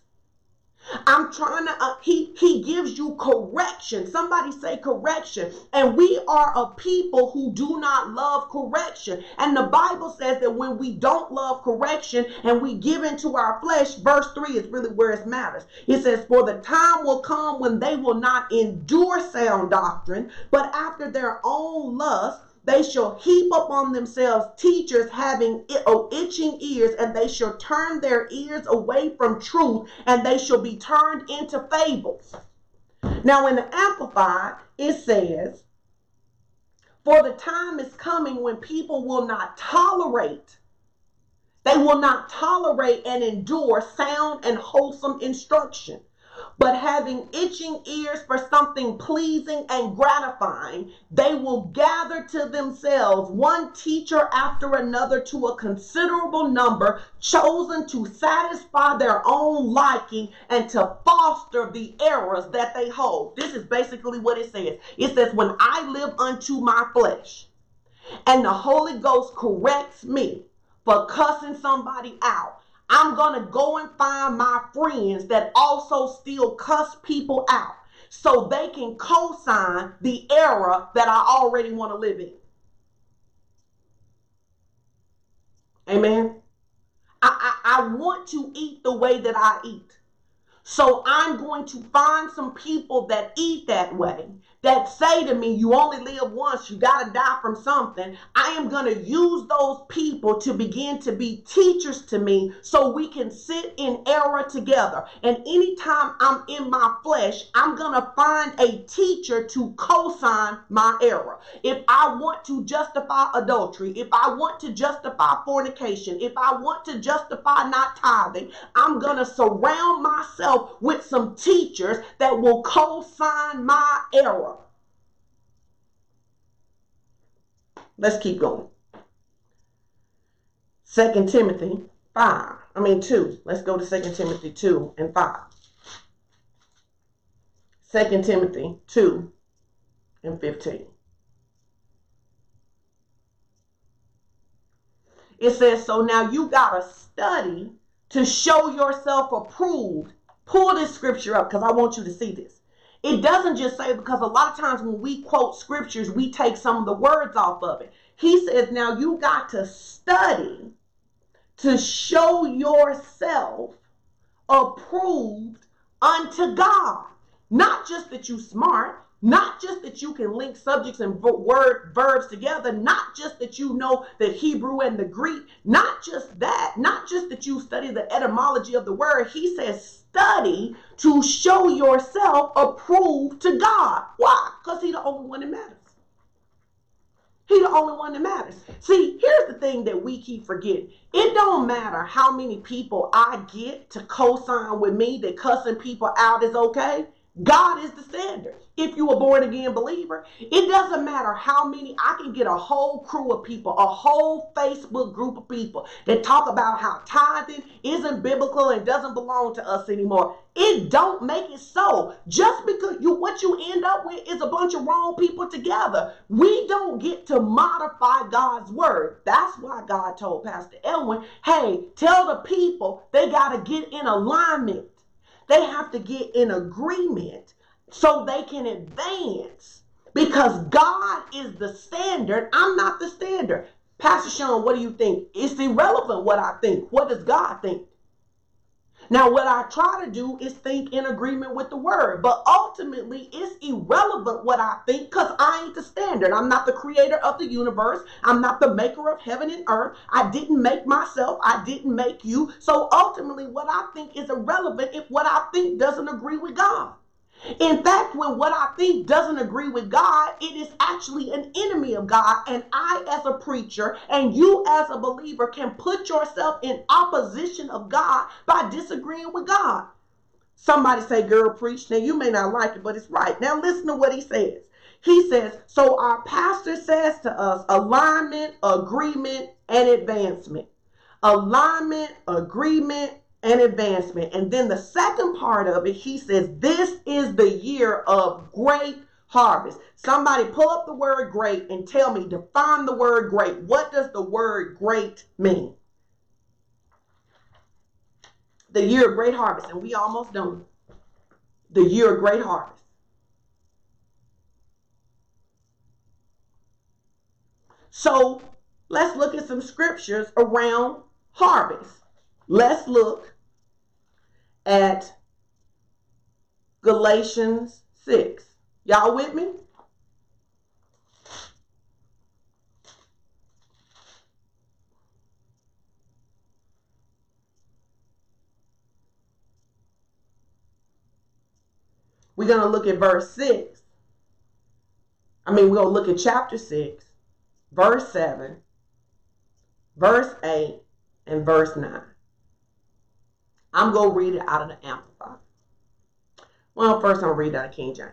I'm trying to, uh, he, he gives you correction. Somebody say correction. And we are a people who do not love correction. And the Bible says that when we don't love correction and we give into our flesh, verse 3 is really where it matters. It says, For the time will come when they will not endure sound doctrine, but after their own lust, they shall heap upon themselves teachers having oh, itching ears, and they shall turn their ears away from truth, and they shall be turned into fables. Now, in the Amplified, it says, For the time is coming when people will not tolerate, they will not tolerate and endure sound and wholesome instruction but having itching ears for something pleasing and gratifying, they will gather to themselves one teacher after another to a considerable number, chosen to satisfy their own liking and to foster the errors that they hold. This is basically what it says. It says, When I live unto my flesh, and the Holy Ghost corrects me for cussing somebody out I'm going to go and find my friends that also still cuss people out so they can co sign the era that I already want to live in. Amen. I, I, I want to eat the way that I eat. So I'm going to find some people that eat that way that say to me, you only live once, you got to die from something, I am going to use those people to begin to be teachers to me so we can sit in error together. And anytime I'm in my flesh, I'm going to find a teacher to co sign my error. If I want to justify adultery, if I want to justify fornication, if I want to justify not tithing, I'm going to surround myself with some teachers that will co sign my error. Let's keep going. Second Timothy 5. I mean 2. Let's go to Second Timothy 2 and 5. Second Timothy 2 and 15. It says, so now you got to study to show yourself approved. Pull this scripture up because I want you to see this. It doesn't just say because a lot of times when we quote scriptures, we take some of the words off of it. He says, now you got to study to show yourself approved unto God. Not just that you smart, not just that you can link subjects and word verbs together, not just that you know the Hebrew and the Greek, not just that, not just that you study the etymology of the word. He says study to show yourself approved to God. Why? Because He's the only one that matters. He's the only one that matters. See, here's the thing that we keep forgetting. It don't matter how many people I get to co-sign with me that cussing people out is okay. God is the standard. If you a born again believer, it doesn't matter how many, I can get a whole crew of people, a whole Facebook group of people that talk about how tithing isn't biblical and doesn't belong to us anymore. It don't make it so. Just because you what you end up with is a bunch of wrong people together. We don't get to modify God's word. That's why God told Pastor Edwin, hey, tell the people they got to get in alignment they have to get in agreement so they can advance because God is the standard. I'm not the standard. Pastor Sean, what do you think? It's irrelevant what I think. What does God think? Now, what I try to do is think in agreement with the word, but ultimately it's irrelevant what I think because I ain't the standard. I'm not the creator of the universe. I'm not the maker of heaven and earth. I didn't make myself. I didn't make you. So ultimately, what I think is irrelevant if what I think doesn't agree with God. In fact, when what I think doesn't agree with God, it is actually an enemy of God. And I, as a preacher, and you, as a believer, can put yourself in opposition of God by disagreeing with God. Somebody say, girl, preach. Now, you may not like it, but it's right. Now, listen to what he says. He says, so our pastor says to us alignment, agreement, and advancement. Alignment, agreement, and advancement. And then the second part of it, he says, This is the year of great harvest. Somebody pull up the word great and tell me, define the word great. What does the word great mean? The year of great harvest, and we almost done. The year of great harvest. So let's look at some scriptures around harvest. Let's look at Galatians 6. Y'all with me? We're going to look at verse 6. I mean, we're going to look at chapter 6, verse 7, verse 8, and verse 9. I'm going to read it out of the Amplified. Well, first I'm going to read out of King James.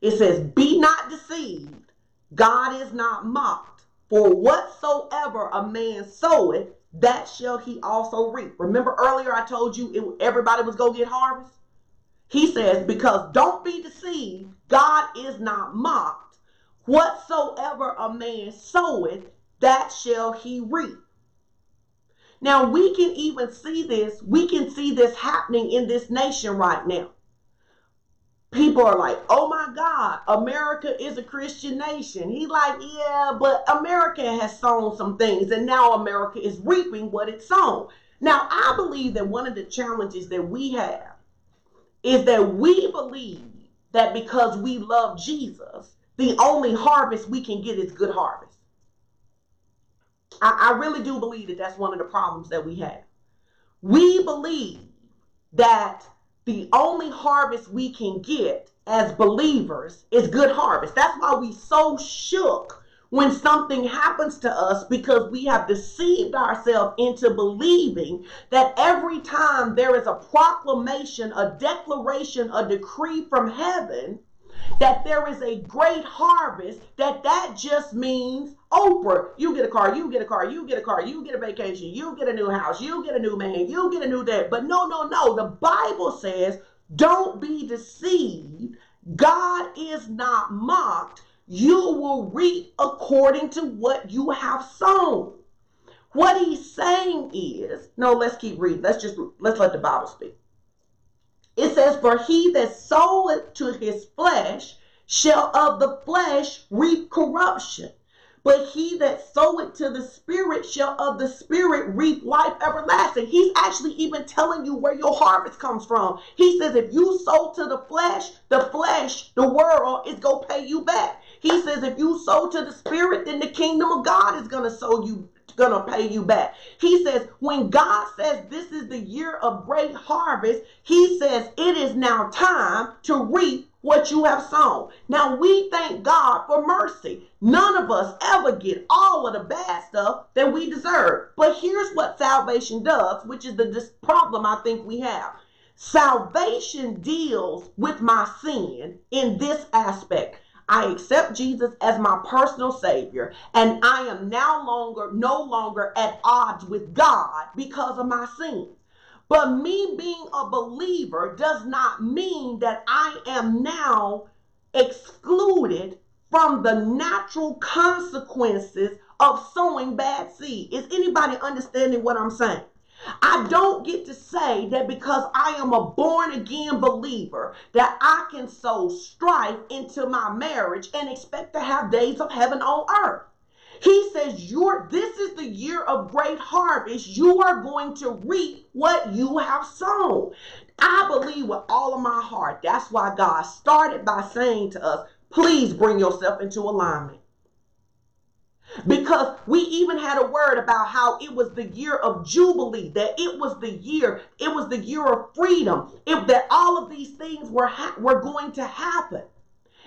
It says, Be not deceived, God is not mocked. For whatsoever a man soweth, that shall he also reap. Remember earlier I told you it, everybody was going to get harvest? He says, Because don't be deceived, God is not mocked. Whatsoever a man soweth, that shall he reap. Now we can even see this, we can see this happening in this nation right now. People are like, oh my God, America is a Christian nation. He's like, yeah, but America has sown some things and now America is reaping what it's sown. Now, I believe that one of the challenges that we have is that we believe that because we love Jesus, the only harvest we can get is good harvest. I, I really do believe that that's one of the problems that we have. We believe that the only harvest we can get as believers is good harvest. That's why we so shook when something happens to us because we have deceived ourselves into believing that every time there is a proclamation, a declaration, a decree from heaven, that there is a great harvest, that that just means Oprah, you get a car, you get a car, you get a car, you get a vacation, you get a new house, you get a new man, you get a new dad. But no, no, no. The Bible says, don't be deceived. God is not mocked. You will reap according to what you have sown. What he's saying is, no, let's keep reading. Let's just let's let the Bible speak. It says, For he that soweth to his flesh shall of the flesh reap corruption. But he that soweth to the spirit shall of the spirit reap life everlasting. He's actually even telling you where your harvest comes from. He says, if you sow to the flesh, the flesh, the world is going to pay you back. He says, if you sow to the spirit, then the kingdom of God is going to sow you going to pay you back. He says, when God says this is the year of great harvest, he says it is now time to reap what you have sown. Now we thank God for mercy. None of us ever get all of the bad stuff that we deserve. But here's what salvation does, which is the problem I think we have. Salvation deals with my sin in this aspect. I accept Jesus as my personal savior and I am now longer no longer at odds with God because of my sins. But me being a believer does not mean that I am now excluded from the natural consequences of sowing bad seed. Is anybody understanding what I'm saying? I don't get to say that because I am a born again believer that I can sow strife into my marriage and expect to have days of heaven on earth. He says, "You're this is the year of great harvest. You are going to reap what you have sown." I believe with all of my heart. That's why God started by saying to us, "Please bring yourself into alignment." Because we even had a word about how it was the year of Jubilee, that it was the year, it was the year of freedom, it, that all of these things were, ha- were going to happen.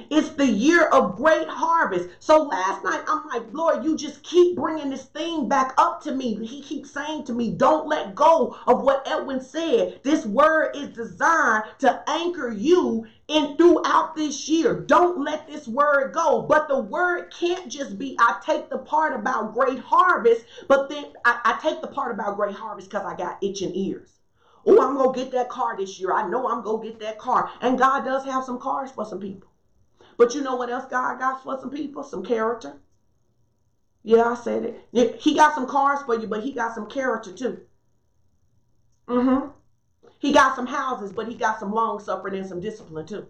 It's the year of great harvest. So last night, I'm like, Lord, you just keep bringing this thing back up to me. He keeps saying to me, don't let go of what Edwin said. This word is designed to anchor you in throughout this year. Don't let this word go. But the word can't just be, I take the part about great harvest, but then I, I take the part about great harvest because I got itching ears. Oh, I'm going to get that car this year. I know I'm going to get that car. And God does have some cars for some people. But you know what else God got for some people? Some character. Yeah, I said it. He got some cars for you, but he got some character too. Mm-hmm. He got some houses, but he got some long suffering and some discipline too.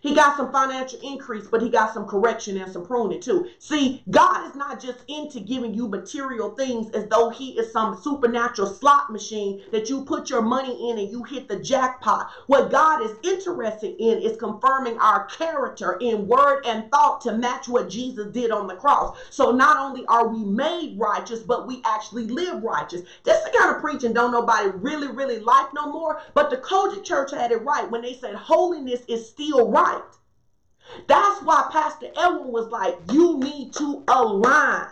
He got some financial increase, but he got some correction and some pruning too. See, God is not just into giving you material things as though he is some supernatural slot machine that you put your money in and you hit the jackpot. What God is interested in is confirming our character in word and thought to match what Jesus did on the cross. So not only are we made righteous, but we actually live righteous. That's the kind of preaching don't nobody really, really like no more. But the COGIC church had it right when they said holiness is still right. That's why Pastor Edwin was like, you need to align.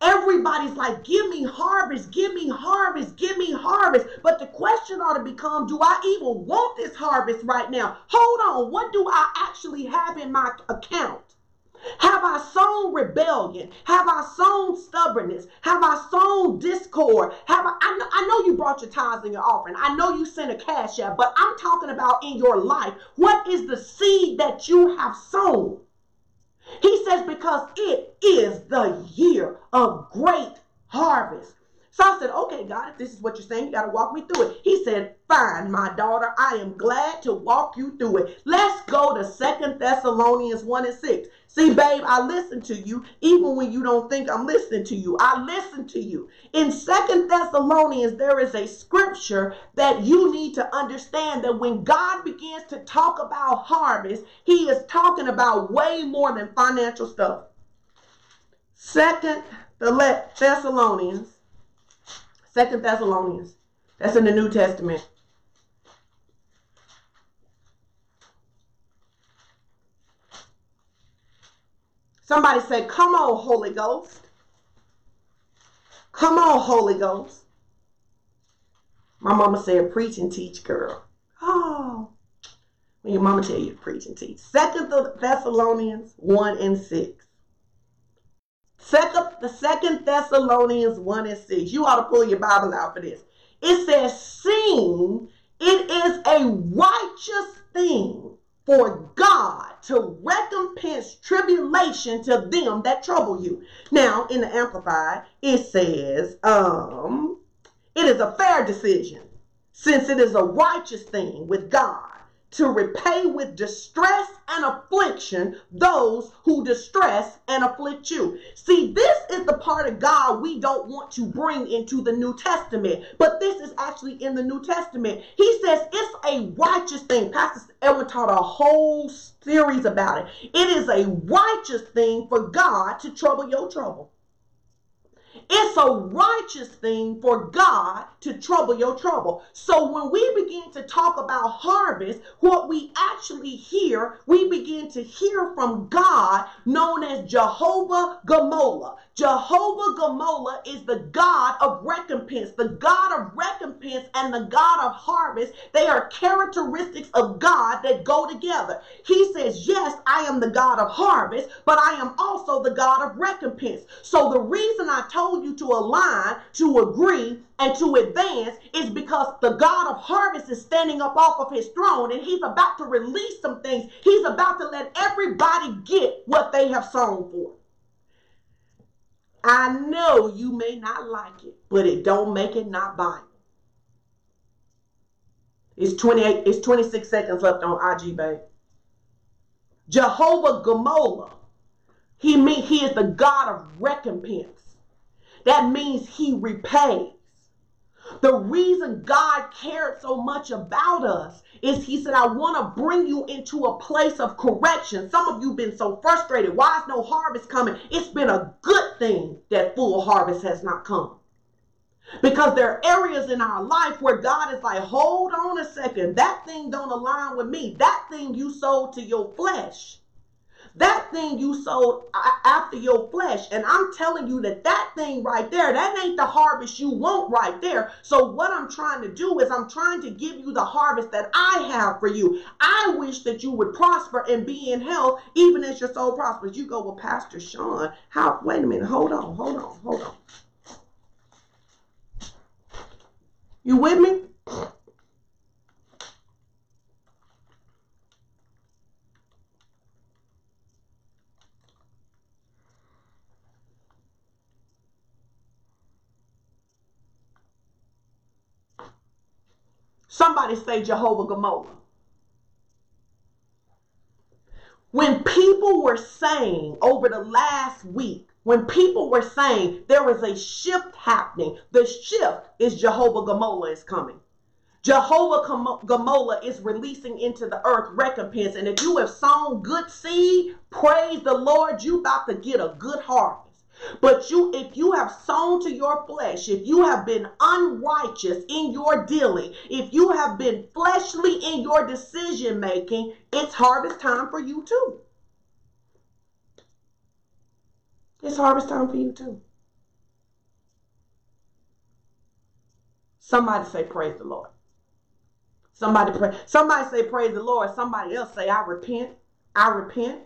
Everybody's like, give me harvest, give me harvest, give me harvest. But the question ought to become, do I even want this harvest right now? Hold on, what do I actually have in my account? Have I sown rebellion? Have I sown stubbornness? Have I sown discord? Have I, I know, I know you brought your tithes and your offering. I know you sent a cash out, but I'm talking about in your life. What is the seed that you have sown? He says, because it is the year of great harvest. So I said, okay, God, if this is what you're saying, you got to walk me through it. He said, fine, my daughter, I am glad to walk you through it. Let's go to Second Thessalonians 1 and 6. See, babe, I listen to you even when you don't think I'm listening to you. I listen to you. In Second Thessalonians, there is a scripture that you need to understand that when God begins to talk about harvest, he is talking about way more than financial stuff. Second Thessalonians, Second Thessalonians, that's in the New Testament. Somebody say, Come on, Holy Ghost. Come on, Holy Ghost. My mama said, Preach and teach, girl. Oh, when your mama tell you to preach and teach. Second Thessalonians 1 and 6. Second, the second Thessalonians 1 and 6. You ought to pull your Bible out for this. It says, Sing, it is a righteous thing for God to recompense tribulation to them that trouble you. Now, in the Amplified, it says, um, it is a fair decision, since it is a righteous thing with God to repay with distress and affliction those who distress and afflict you. See, this is the part of God we don't want to bring into the New Testament, but this is actually in the New Testament. He says it's a righteous thing. Pastor Edwin taught a whole series about it. It is a righteous thing for God to trouble your trouble. It's a righteous thing for God to trouble your trouble. So when we begin to talk about harvest, what we actually hear, we begin to hear from God known as Jehovah Gamola. Jehovah Gamola is the God of recompense, the God of recompense and the God of harvest. They are characteristics of God that go together. He says, Yes, I am the God of harvest, but I am also the God of recompense. So the reason I told you to align, to agree, and to advance is because the God of harvest is standing up off of his throne and he's about to release some things. He's about to let everybody get what they have sown for. I know you may not like it, but it don't make it not Bible. It's 28, it's 26 seconds left on IG, babe. Jehovah Gamola. He mean he is the God of recompense. That means he repays. The reason God cared so much about us is he said, I want to bring you into a place of correction. Some of you been so frustrated. Why is no harvest coming? It's been a good thing that full harvest has not come. Because there are areas in our life where God is like, hold on a second. That thing don't align with me. That thing you sold to your flesh that thing you sold after your flesh. And I'm telling you that that thing right there, that ain't the harvest you want right there. So what I'm trying to do is I'm trying to give you the harvest that I have for you. I wish that you would prosper and be in health, even as your soul prospers. You go, well, Pastor Sean, how, wait a minute, hold on, hold on, hold on. You with me? Somebody say Jehovah Gamola. When people were saying over the last week, when people were saying there is a shift happening, the shift is Jehovah Gamola is coming. Jehovah Gamola is releasing into the earth recompense. And if you have sown good seed, praise the Lord, you about to get a good harvest. But you, if you have sown to your flesh, if you have been unrighteous in your dealing, if you have been fleshly in your decision making, it's harvest time for you too. It's harvest time for you too. Somebody say, Praise the Lord. Somebody pray. Somebody say, Praise the Lord. Somebody else say, I repent. I repent.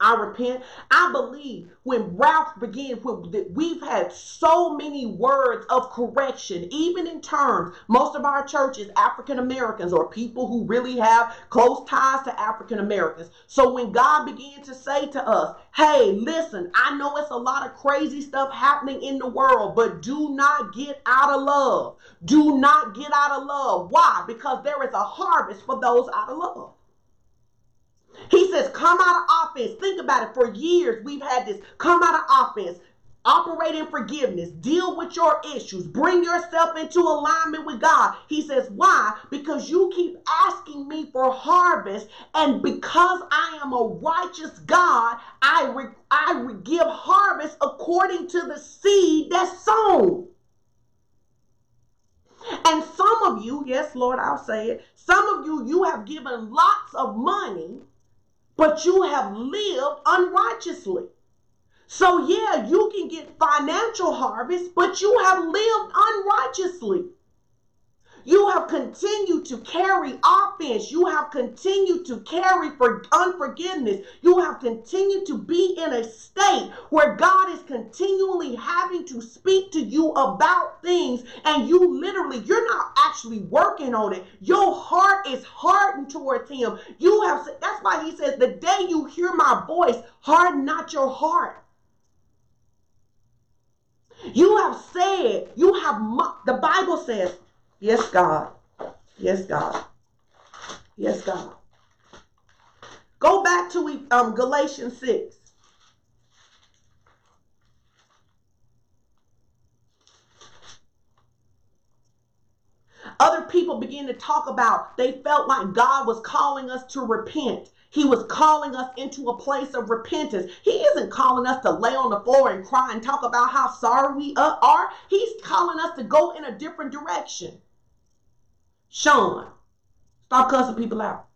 I repent. I believe when Ralph began, when we've had so many words of correction, even in terms, most of our churches, African Americans or people who really have close ties to African Americans. So when God began to say to us, hey, listen, I know it's a lot of crazy stuff happening in the world, but do not get out of love. Do not get out of love. Why? Because there is a harvest for those out of love. He says, come out of offense. Think about it. For years, we've had this come out of offense. Operate in forgiveness. Deal with your issues. Bring yourself into alignment with God. He says, Why? Because you keep asking me for harvest. And because I am a righteous God, I, re- I re- give harvest according to the seed that's sown. And some of you, yes, Lord, I'll say it, some of you, you have given lots of money but you have lived unrighteously. So, yeah, you can get financial harvest, but you have lived unrighteously. You have continued to carry offense. You have continued to carry for unforgiveness. You have continued to be in a state where God is continually having to speak to you about things and you literally you're not actually working on it. Your heart is hardened towards him. You have that's why he says the day you hear my voice, harden not your heart. You have said, you have, the Bible says, Yes, God. Yes, God. Yes, God. Go back to um, Galatians 6. Other people begin to talk about they felt like God was calling us to repent. He was calling us into a place of repentance. He isn't calling us to lay on the floor and cry and talk about how sorry we are. He's calling us to go in a different direction. Sean, stop cussing people out.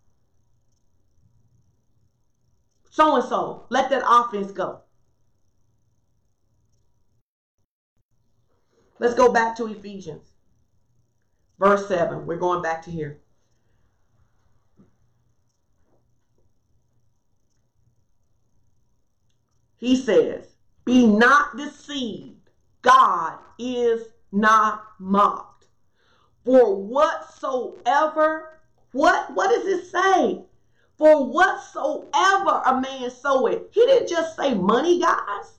So and so, let that offense go. Let's go back to Ephesians, verse 7. We're going back to here. He says, Be not deceived. God is not mocked. For whatsoever, what, what does it say? For whatsoever a man soweth. He didn't just say money, guys.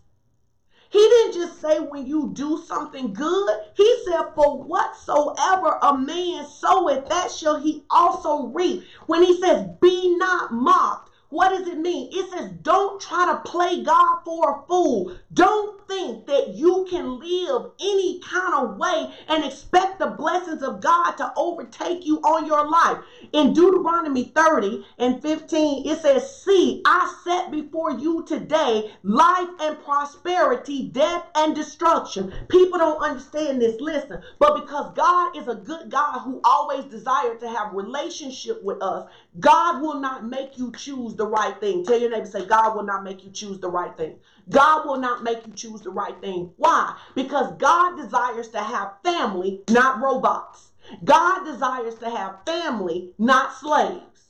He didn't just say when you do something good. He said, For whatsoever a man soweth, that shall he also reap. When he says, Be not mocked, what does it mean? It says, don't try to play God for a fool. Don't think that you can live any kind of way and expect the blessings of God to overtake you on your life. In Deuteronomy 30 and 15, it says, See, I set before you today life and prosperity, death and destruction. People don't understand this. Listen, but because God is a good God who always desired to have relationship with us, God will not make you choose the right thing. Tell your neighbor, say, God will not make you choose the right thing. God will not make you choose the right thing. Why? Because God desires to have family, not robots. God desires to have family, not slaves.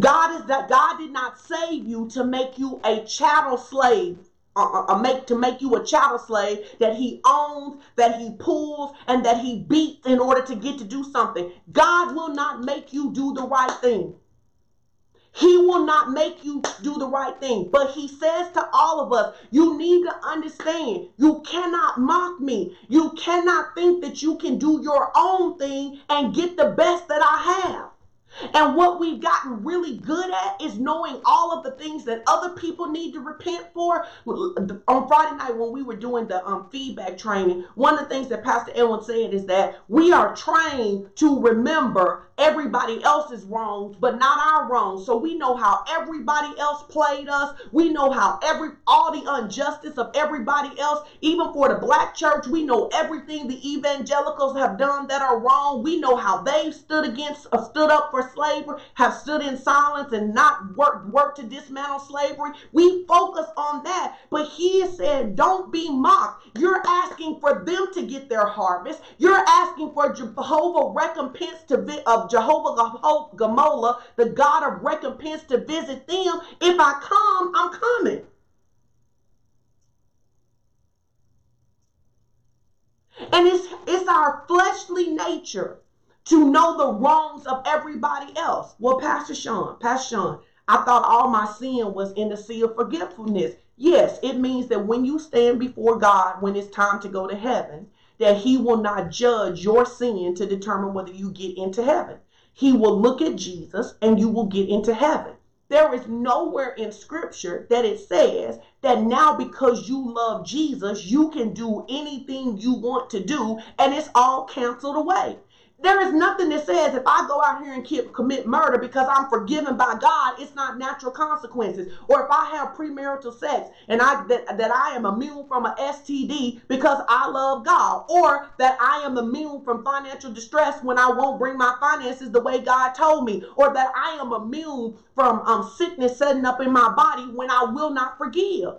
God is that God did not save you to make you a chattel slave uh, uh, make to make you a chattel slave that he owns, that he pulls, and that he beats in order to get to do something. God will not make you do the right thing. He will not make you do the right thing. But he says to all of us, you need to understand, you cannot mock me. You cannot think that you can do your own thing and get the best that I have. And what we've gotten really good at is knowing all of the things that other people need to repent for. On Friday night, when we were doing the um, feedback training, one of the things that Pastor Edwin said is that we are trained to remember everybody else's wrongs, but not our wrongs. So we know how everybody else played us. We know how every all the injustice of everybody else, even for the black church, we know everything the evangelicals have done that are wrong. We know how they stood against, uh, stood up for slavery, have stood in silence and not worked work to dismantle slavery. We focus on that, but he said, "Don't be mocked. You're asking for them to get their harvest. You're asking for Jehovah recompense to vi- Jehovah Gamola, the God of recompense, to visit them. If I come, I'm coming." And it's it's our fleshly nature to know the wrongs of everybody else. Well, Pastor Sean, Pastor Sean, I thought all my sin was in the sea of forgetfulness. Yes, it means that when you stand before God, when it's time to go to heaven, that He will not judge your sin to determine whether you get into heaven. He will look at Jesus and you will get into heaven. There is nowhere in scripture that it says that now because you love Jesus, you can do anything you want to do and it's all canceled away. There is nothing that says if I go out here and keep, commit murder because I'm forgiven by God, it's not natural consequences. Or if I have premarital sex and I that, that I am immune from an STD because I love God, or that I am immune from financial distress when I won't bring my finances the way God told me, or that I am immune from um, sickness setting up in my body when I will not forgive.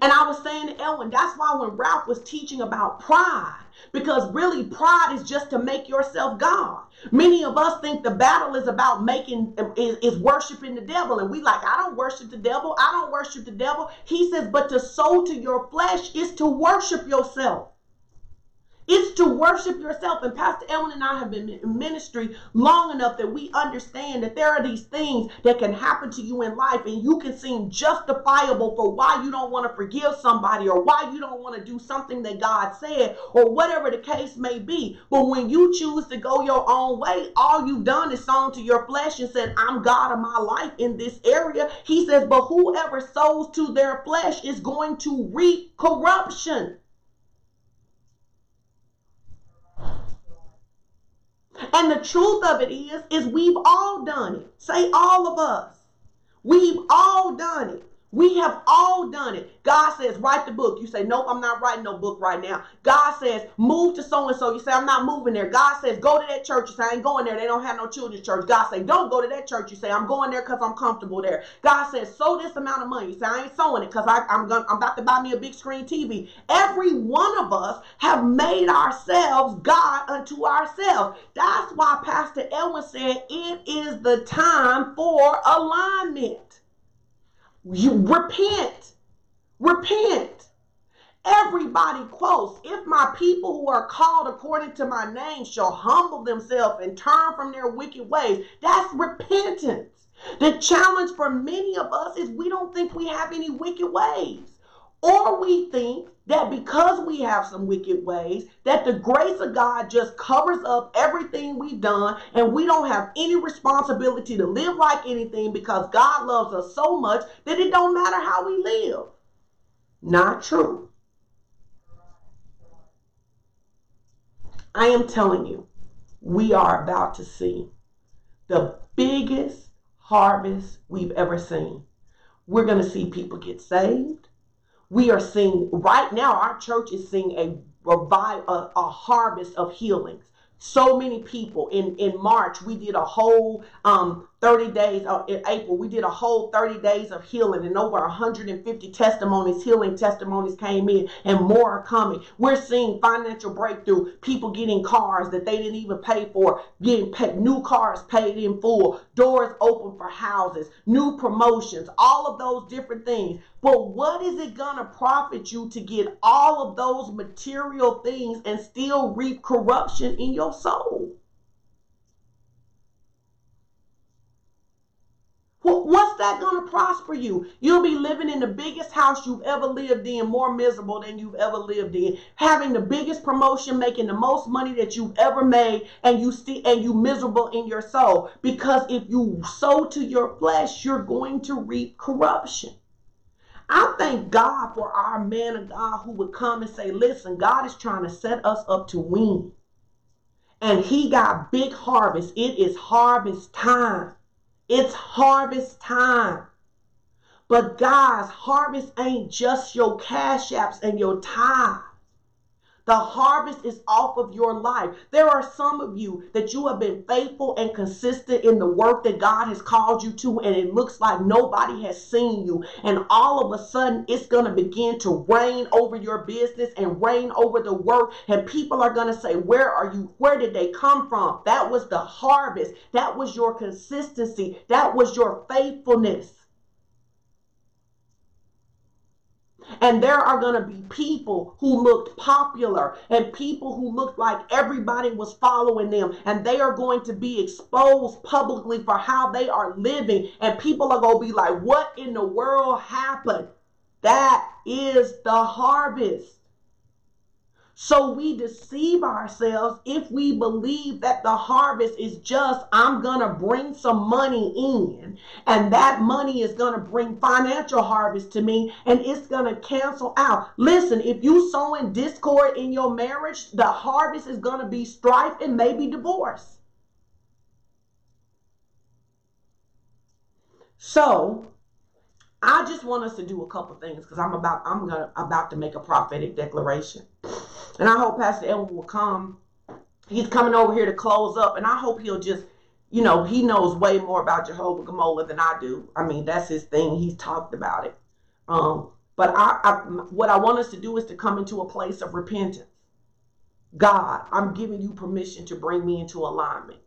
And I was saying to Edwin, that's why when Ralph was teaching about pride, because really pride is just to make yourself God. Many of us think the battle is about making is, is worshiping the devil, and we like, I don't worship the devil, I don't worship the devil. He says, but to sow to your flesh is to worship yourself. It's to worship yourself. And Pastor Ellen and I have been in ministry long enough that we understand that there are these things that can happen to you in life, and you can seem justifiable for why you don't want to forgive somebody or why you don't want to do something that God said or whatever the case may be. But when you choose to go your own way, all you've done is sown to your flesh and said, I'm God of my life in this area. He says, but whoever sows to their flesh is going to reap corruption. And the truth of it is, is we've all done it. Say all of us. We've all done it. We have all done it. God says, write the book. You say, nope, I'm not writing no book right now. God says, move to so and so. You say, I'm not moving there. God says, go to that church. You say, I ain't going there. They don't have no children's church. God says, don't go to that church. You say, I'm going there because I'm comfortable there. God says, sow this amount of money. You say, I ain't sowing it because I'm going I'm about to buy me a big screen TV. Every one of us have made ourselves God unto ourselves. That's why Pastor Edwin said it is the time for alignment. You repent. Repent. Everybody quotes, if my people who are called according to my name shall humble themselves and turn from their wicked ways, that's repentance. The challenge for many of us is we don't think we have any wicked ways. Or we think that because we have some wicked ways, that the grace of God just covers up everything we've done and we don't have any responsibility to live like anything because God loves us so much that it don't matter how we live. Not true. I am telling you, we are about to see the biggest harvest we've ever seen. We're going to see people get saved we are seeing right now our church is seeing a revive a, a harvest of healings. So many people in in march we did a whole um 30 days in April, we did a whole 30 days of healing and over 150 testimonies, healing testimonies came in and more are coming. We're seeing financial breakthrough, people getting cars that they didn't even pay for, getting paid, new cars paid in full, doors open for houses, new promotions, all of those different things. But what is it going to profit you to get all of those material things and still reap corruption in your soul? What's that going to prosper you? You'll be living in the biggest house you've ever lived in, more miserable than you've ever lived in, having the biggest promotion, making the most money that you've ever made, and you still and you miserable in your soul. Because if you sow to your flesh, you're going to reap corruption. I thank God for our man of God who would come and say, listen, God is trying to set us up to win. And he got big harvest. It is harvest time. It's harvest time. But guys, harvest ain't just your cash apps and your time. The harvest is off of your life. There are some of you that you have been faithful and consistent in the work that God has called you to, and it looks like nobody has seen you. And all of a sudden, it's going to begin to rain over your business and rain over the work. And people are going to say, Where are you? Where did they come from? That was the harvest. That was your consistency. That was your faithfulness. And there are going to be people who looked popular and people who looked like everybody was following them. And they are going to be exposed publicly for how they are living. And people are going to be like, what in the world happened? That is the harvest. So we deceive ourselves if we believe that the harvest is just, I'm going to bring some money in, and that money is going to bring financial harvest to me, and it's going to cancel out. Listen, if you sow in discord in your marriage, the harvest is going to be strife and maybe divorce. So, I just want us to do a couple things because I'm about I'm gonna about to make a prophetic declaration. And I hope Pastor Edwin will come. He's coming over here to close up, and I hope he'll just, you know, he knows way more about Jehovah Gmolah than I do. I mean, that's his thing. He's talked about it. Um, but I, I, what I want us to do is to come into a place of repentance. God, I'm giving you permission to bring me into alignment.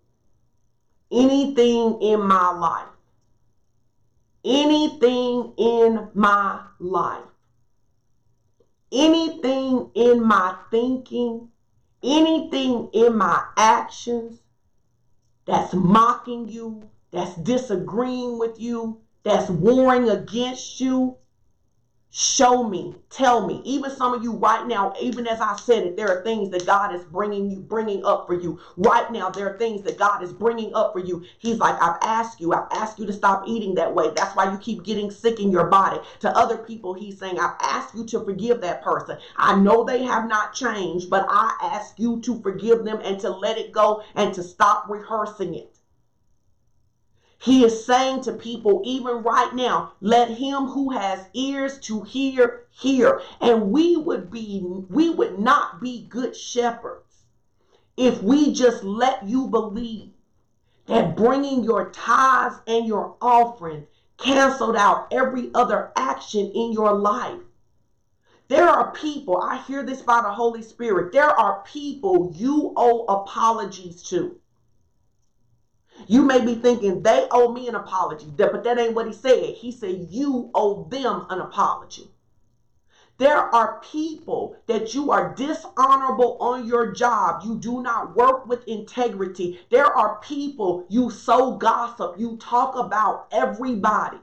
Anything in my life, anything in my life anything in my thinking, anything in my actions that's mocking you, that's disagreeing with you, that's warring against you, Show me, tell me. Even some of you right now, even as I said it, there are things that God is bringing you, bringing up for you. Right now, there are things that God is bringing up for you. He's like, I've asked you, I've asked you to stop eating that way. That's why you keep getting sick in your body. To other people, He's saying, I've asked you to forgive that person. I know they have not changed, but I ask you to forgive them and to let it go and to stop rehearsing it. He is saying to people, even right now, let him who has ears to hear, hear. And we would be, we would not be good shepherds if we just let you believe that bringing your tithes and your offering canceled out every other action in your life. There are people, I hear this by the Holy Spirit, there are people you owe apologies to. You may be thinking they owe me an apology, but that ain't what he said. He said you owe them an apology. There are people that you are dishonorable on your job. You do not work with integrity. There are people you so gossip, you talk about everybody.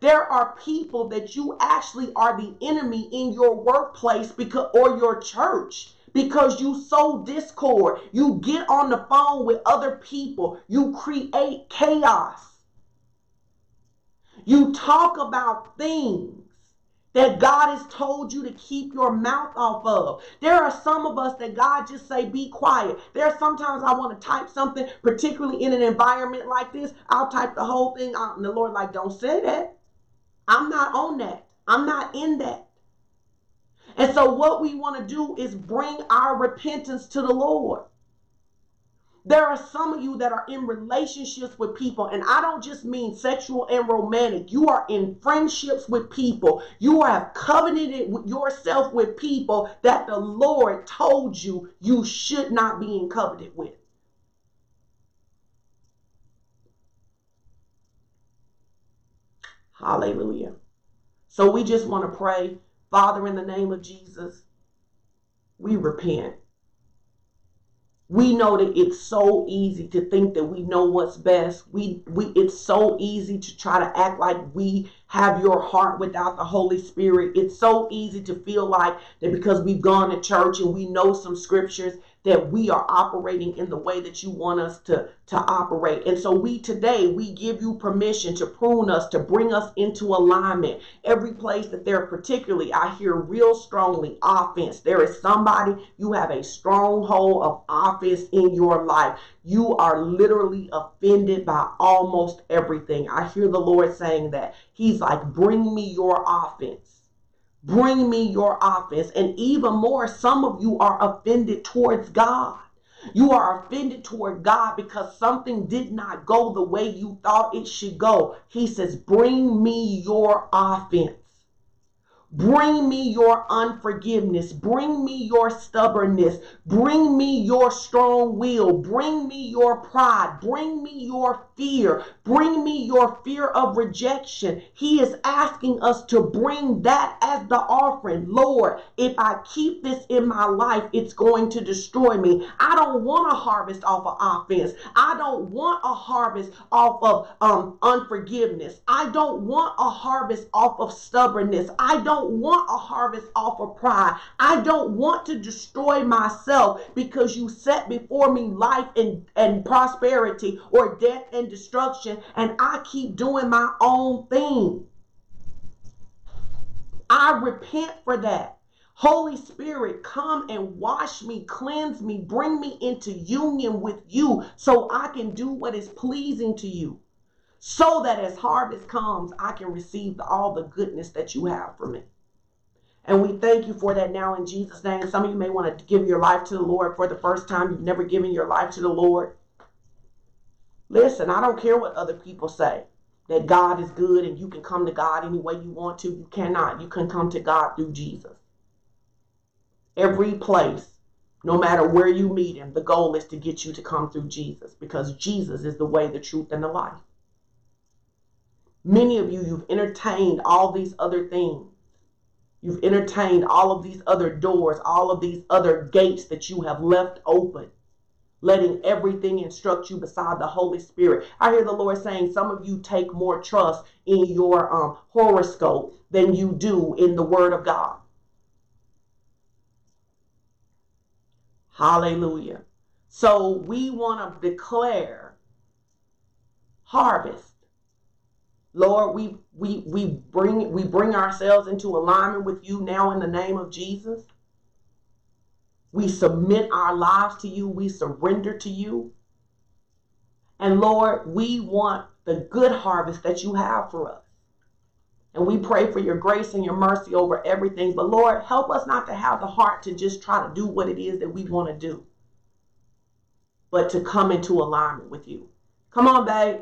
There are people that you actually are the enemy in your workplace because or your church because you sow discord. You get on the phone with other people. You create chaos. You talk about things that God has told you to keep your mouth off of. There are some of us that God just say, be quiet. There are sometimes I want to type something, particularly in an environment like this. I'll type the whole thing out and the Lord like, don't say that. I'm not on that. I'm not in that. And so, what we want to do is bring our repentance to the Lord. There are some of you that are in relationships with people, and I don't just mean sexual and romantic. You are in friendships with people. You have covenanted yourself with people that the Lord told you you should not be in covenant with. Hallelujah. So we just want to pray Father, in the name of Jesus, we repent. We know that it's so easy to think that we know what's best. We we it's so easy to try to act like we have your heart without the Holy Spirit. It's so easy to feel like that because we've gone to church and we know some scriptures that we are operating in the way that you want us to, to operate. And so we today, we give you permission to prune us, to bring us into alignment. Every place that there, particularly, I hear real strongly offense. There is somebody, you have a stronghold of offense in your life. You are literally offended by almost everything. I hear the Lord saying that. He's like, bring me your offense. Bring me your offense. And even more, some of you are offended towards God. You are offended toward God because something did not go the way you thought it should go. He says, Bring me your offense. Bring me your unforgiveness. Bring me your stubbornness. Bring me your strong will. Bring me your pride. Bring me your fear. Bring me your fear of rejection. He is asking us to bring that as the offering. Lord, if I keep this in my life, it's going to destroy me. I don't want a harvest off of offense. I don't want a harvest off of um, unforgiveness. I don't want a harvest off of stubbornness. I don't want a harvest off of pride. I don't want to destroy myself because you set before me life and, and prosperity or death and destruction, and I keep doing my own thing. I repent for that. Holy Spirit, come and wash me, cleanse me, bring me into union with you so I can do what is pleasing to you. So that as harvest comes, I can receive all the goodness that you have for me. And we thank you for that now in Jesus' name. Some of you may want to give your life to the Lord for the first time. You've never given your life to the Lord. Listen, I don't care what other people say that God is good and you can come to God any way you want to. You cannot. You can come to God through Jesus. Every place, no matter where you meet Him, the goal is to get you to come through Jesus because Jesus is the way, the truth, and the life. Many of you, you've entertained all these other things You've entertained all of these other doors, all of these other gates that you have left open letting everything instruct you beside the Holy Spirit. I hear the Lord saying some of you take more trust in your um, horoscope than you do in the Word of God. Hallelujah. So we want to declare harvest. Lord, we we we bring we bring ourselves into alignment with you now in the name of Jesus. We submit our lives to you. We surrender to you. And Lord, we want the good harvest that you have for us. And we pray for your grace and your mercy over everything. But Lord, help us not to have the heart to just try to do what it is that we want to do, but to come into alignment with you. Come on, babe.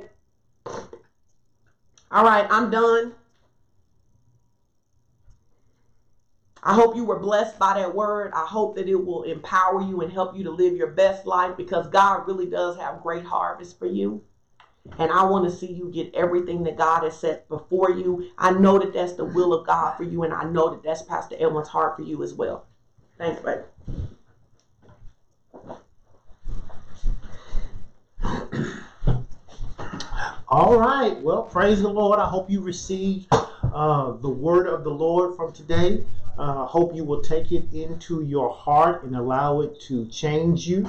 All right, I'm done. I hope you were blessed by that word. I hope that it will empower you and help you to live your best life because God really does have great harvest for you. And I want to see you get everything that God has set before you. I know that that's the will of God for you, and I know that that's Pastor Edwin's heart for you as well. Thanks, baby. <clears throat> All right. Well, praise the Lord. I hope you received uh, the word of the Lord from today. Uh, hope you will take it into your heart and allow it to change you.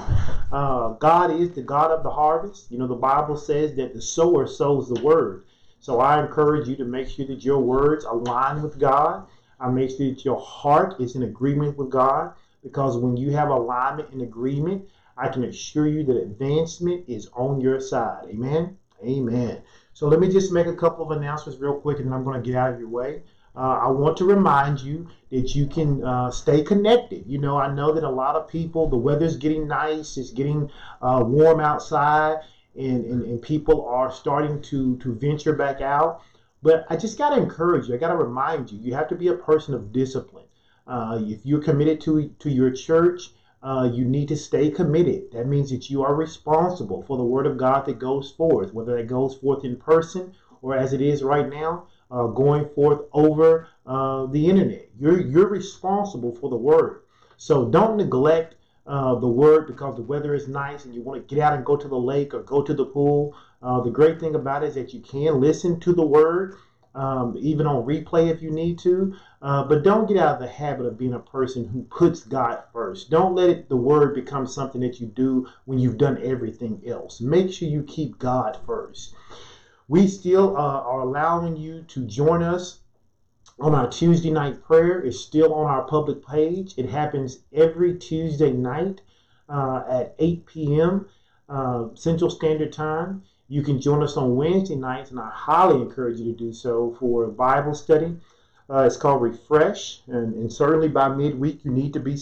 Uh, God is the God of the harvest. You know, the Bible says that the sower sows the word. So I encourage you to make sure that your words align with God. I make sure that your heart is in agreement with God because when you have alignment and agreement, I can assure you that advancement is on your side. Amen. Amen. So let me just make a couple of announcements real quick and then I'm going to get out of your way uh, I want to remind you that you can uh, stay connected. You know, I know that a lot of people, the weather's getting nice, it's getting uh, warm outside, and, and, and people are starting to, to venture back out. But I just got to encourage you, I got to remind you, you have to be a person of discipline. Uh, if you're committed to, to your church, uh, you need to stay committed. That means that you are responsible for the word of God that goes forth, whether it goes forth in person or as it is right now uh, going forth over uh, the internet. You're you're responsible for the word. So don't neglect uh, the word because the weather is nice and you want to get out and go to the lake or go to the pool. Uh, the great thing about it is that you can listen to the word. Um, even on replay if you need to, uh, but don't get out of the habit of being a person who puts God first. Don't let it, the word become something that you do when you've done everything else. Make sure you keep God first. We still uh, are allowing you to join us on our Tuesday night prayer. It's still on our public page. It happens every Tuesday night uh, at 8 p.m. Uh, Central Standard Time. You can join us on Wednesday nights, and I highly encourage you to do so for a Bible study. Uh, it's called Refresh, and, and, certainly by midweek you need to be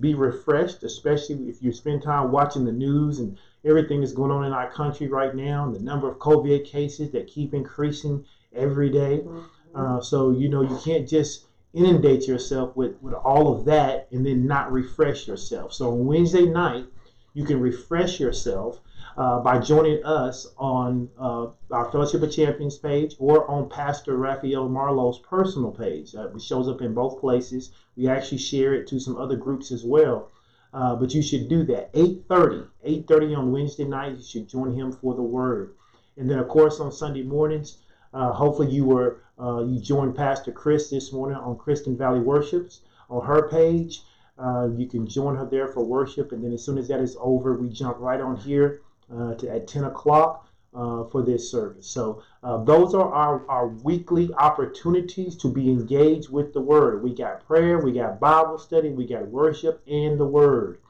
be refreshed, especially if you spend time watching the news and everything that's going on in our country right now, the number of COVID cases that keep increasing every day. Mm-hmm. Uh, so you know you can't just inundate yourself with with all of that and then not refresh yourself. So Wednesday night you can refresh yourself uh, by joining us on uh, our Fellowship of Champions page or on Pastor Raphael Marlowe's personal page. Uh, it shows up in both places. We actually share it to some other groups as well. Uh, but you should do that. 8.30, 8.30 on Wednesday night, you should join him for the word. And then, of course, on Sunday mornings, uh, hopefully you were uh, you joined Pastor Chris this morning on Kristen Valley Worships on her page. Uh, you can join her there for worship, and then as soon as that is over, we jump right on here uh, to at 10 o'clock uh, for this service. So uh, those are our, our weekly opportunities to be engaged with the Word. We got prayer, we got Bible study, we got worship, and the Word.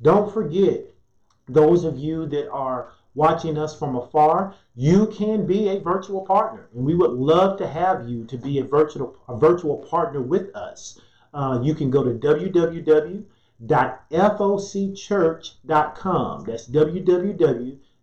Don't forget, those of you that are watching us from afar, you can be a virtual partner, and we would love to have you to be a virtual a virtual partner with us. Uh, you can go to www.focchurch.com. That's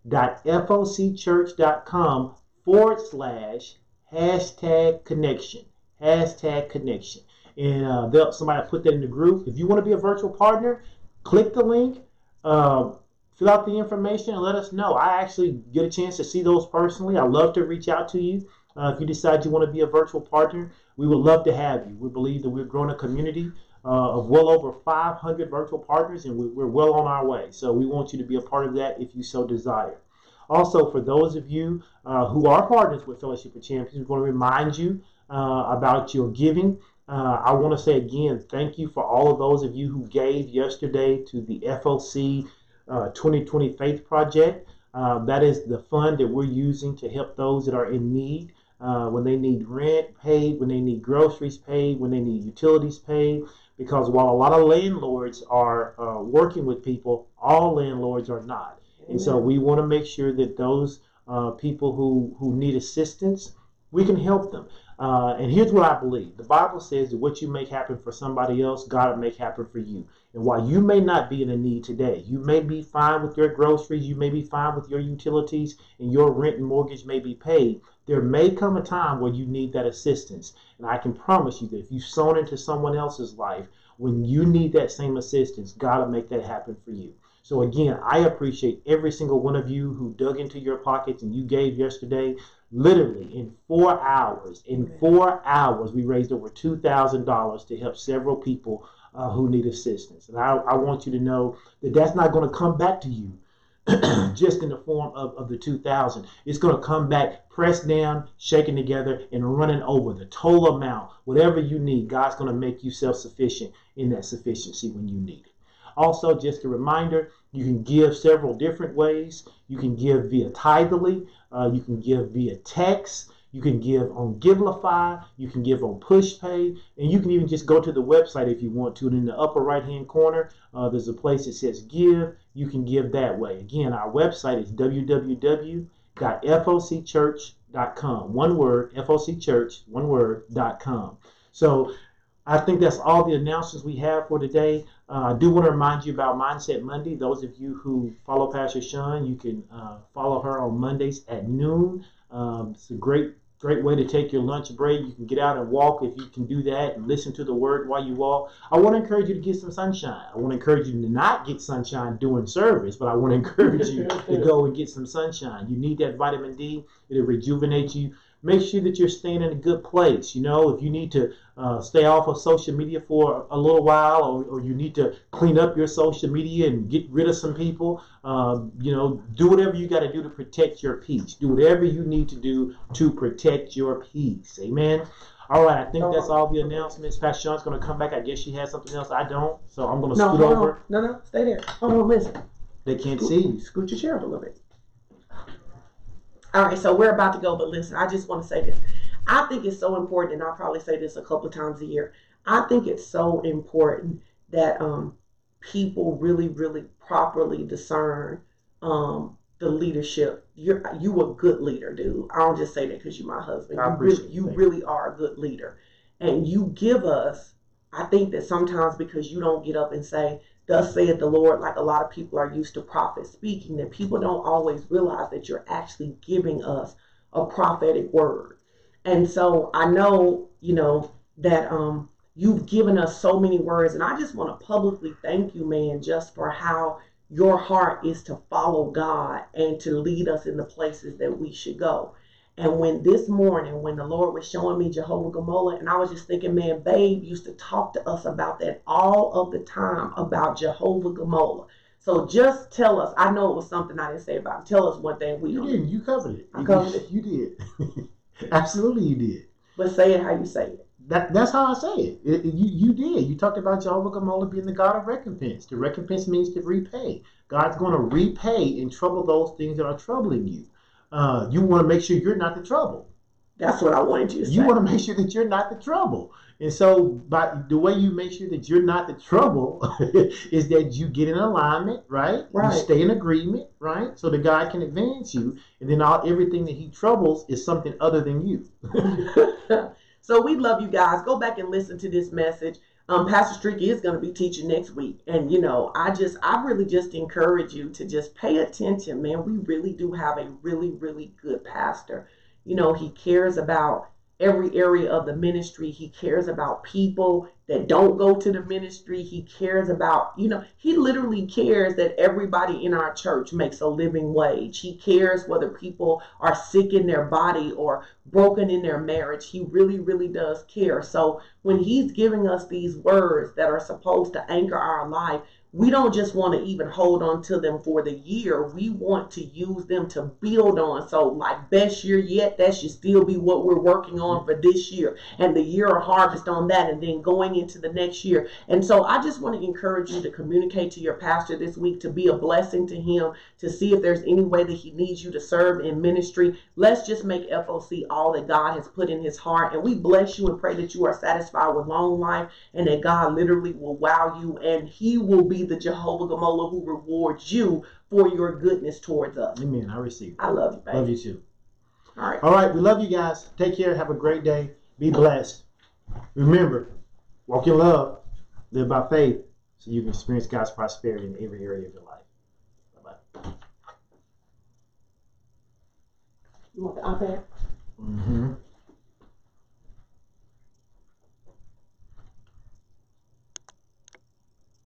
www.focchurch.com forward slash hashtag connection. Hashtag connection. And uh, somebody put that in the group. If you want to be a virtual partner, click the link, uh, fill out the information, and let us know. I actually get a chance to see those personally. I love to reach out to you. Uh, if you decide you want to be a virtual partner, we would love to have you. We believe that we're growing a community uh, of well over 500 virtual partners, and we, we're well on our way. So we want you to be a part of that if you so desire. Also, for those of you uh, who are partners with Fellowship of Champions, we want to remind you uh, about your giving. Uh, I want to say again, thank you for all of those of you who gave yesterday to the FOC uh, 2020 Faith Project. Uh, that is the fund that we're using to help those that are in need uh, when they need rent paid, when they need groceries paid, when they need utilities paid. Because while a lot of landlords are uh, working with people, all landlords are not. And so we want to make sure that those uh, people who, who need assistance, we can help them. Uh, and here's what I believe the Bible says that what you make happen for somebody else, God will make happen for you. And while you may not be in a need today, you may be fine with your groceries, you may be fine with your utilities, and your rent and mortgage may be paid. There may come a time where you need that assistance. And I can promise you that if you've sown into someone else's life, when you need that same assistance, God will make that happen for you. So again, I appreciate every single one of you who dug into your pockets and you gave yesterday. Literally in four hours, in four hours, we raised over two thousand dollars to help several people uh, who need assistance. And I, I want you to know that that's not going to come back to you <clears throat> just in the form of, of the 2000 it's going to come back pressed down shaken together and running over the total amount. Whatever you need god's going to make you self-sufficient in that sufficiency when you need it. Also just a reminder you can give several different ways. You can give via tithely uh, you can give via text you can give on Givelify, you can give on PushPay, and you can even just go to the website if you want to. And in the upper right hand corner, uh, there's a place that says Give. You can give that way. Again, our website is www.focchurch.com. One word, FOCchurch, one word, dot com. So I think that's all the announcements we have for today. Uh, I do want to remind you about Mindset Monday. Those of you who follow Pastor Sean, you can uh, follow her on Mondays at noon. Um, it's a great great way to take your lunch break. You can get out and walk if you can do that and listen to the word while you walk. I want to encourage you to get some sunshine. I want to encourage you to not get sunshine doing service, but I want to <laughs> encourage you to go and get some sunshine. You need that vitamin D. It'll rejuvenate you make sure that you're staying in a good place. You know, if you need to uh, stay off of social media for a little while, or, or, you need to clean up your social media and get rid of some people, um, you know, do whatever you got to do to protect your peace. Do whatever you need to do to protect your peace. Amen. All right, I think that's all the announcements. Pastor Sean's going to come back. I guess she has something else. I don't, so I'm going to no, scoot over. No, no, stay there. Hold on, listen. They can't scoot, see you. Scoot your chair up a little bit. All right, so we're about to go, but listen, I just want to say this. I think it's so important, and I'll probably say this a couple of times a year. I think it's so important that um, people really, really properly discern um, the leadership. You're you a good leader, dude. I don't just say that because you're my husband. I you really, you really are a good leader, and you give us. I think that sometimes because you don't get up and say, thus saith the Lord, like a lot of people are used to prophet speaking, that people don't always realize that you're actually giving us a prophetic word. And so I know, you know, that um you've given us so many words, and I just want to publicly thank you, man, just for how your heart is to follow God and to lead us in the places that we should go. And when this morning, when the Lord was showing me Jehovah Gmolah, and I was just thinking, man, Babe used to talk to us about that all of the time about Jehovah Gmolah. So just tell us. I know it was something I didn't say about. Tell us one thing we You did. You covered it. I you covered did. it. <laughs> You did. <laughs> Absolutely, you did. But say it how you say it. That, that's how I say it. It- you, you did. You talked about Jehovah Gmolah being the God of recompense. The recompense means to repay. God's going to repay and trouble those things that are troubling you. Uh, you want to make sure you're not the trouble. That's what I wanted you to say. You say. want to make sure that you're not the trouble. And so, by the way you make sure that you're not the trouble <laughs> is that you get in alignment, right? Right. You stay in agreement, right? So that God can advance you, and then all everything that He troubles is something other than you. <laughs> <laughs> so we love you guys. Go back and listen to this message. Um, Pastor Streaky is going to be teaching next week, and you know, I just, I really just encourage you to just pay attention, man. We really do have a really, really good pastor. You know, he cares about every area of the ministry. He cares about people that don't go to the ministry. He cares about, you know, he literally cares that everybody in our church makes a living wage. He cares whether people are sick in their body or broken in their marriage. He really, really does care. So when he's giving us these words that are supposed to anchor our life, we don't just want to even hold on to them for the year. We want to use them to build on. So, like best year yet, that should still be what we're working on for this year, and the year of harvest on that, and then going into the next year. And so, I just want to encourage you to communicate to your pastor this week to be a blessing to him, to see if there's any way that he needs you to serve in ministry. Let's just make FOC all that God has put in his heart, and we bless you and pray that you are satisfied with long life, and that God literally will wow you, and He will be the Jehovah Gamola who rewards you for your goodness towards us. Amen. I receive. I love you, baby. Love you too. All right. All right. We love you guys. Take care. Have a great day. Be blessed. Remember, walk in love, live by faith, so you can experience God's prosperity in every area of your life. Bye bye. You want the iPad? Mm-hmm.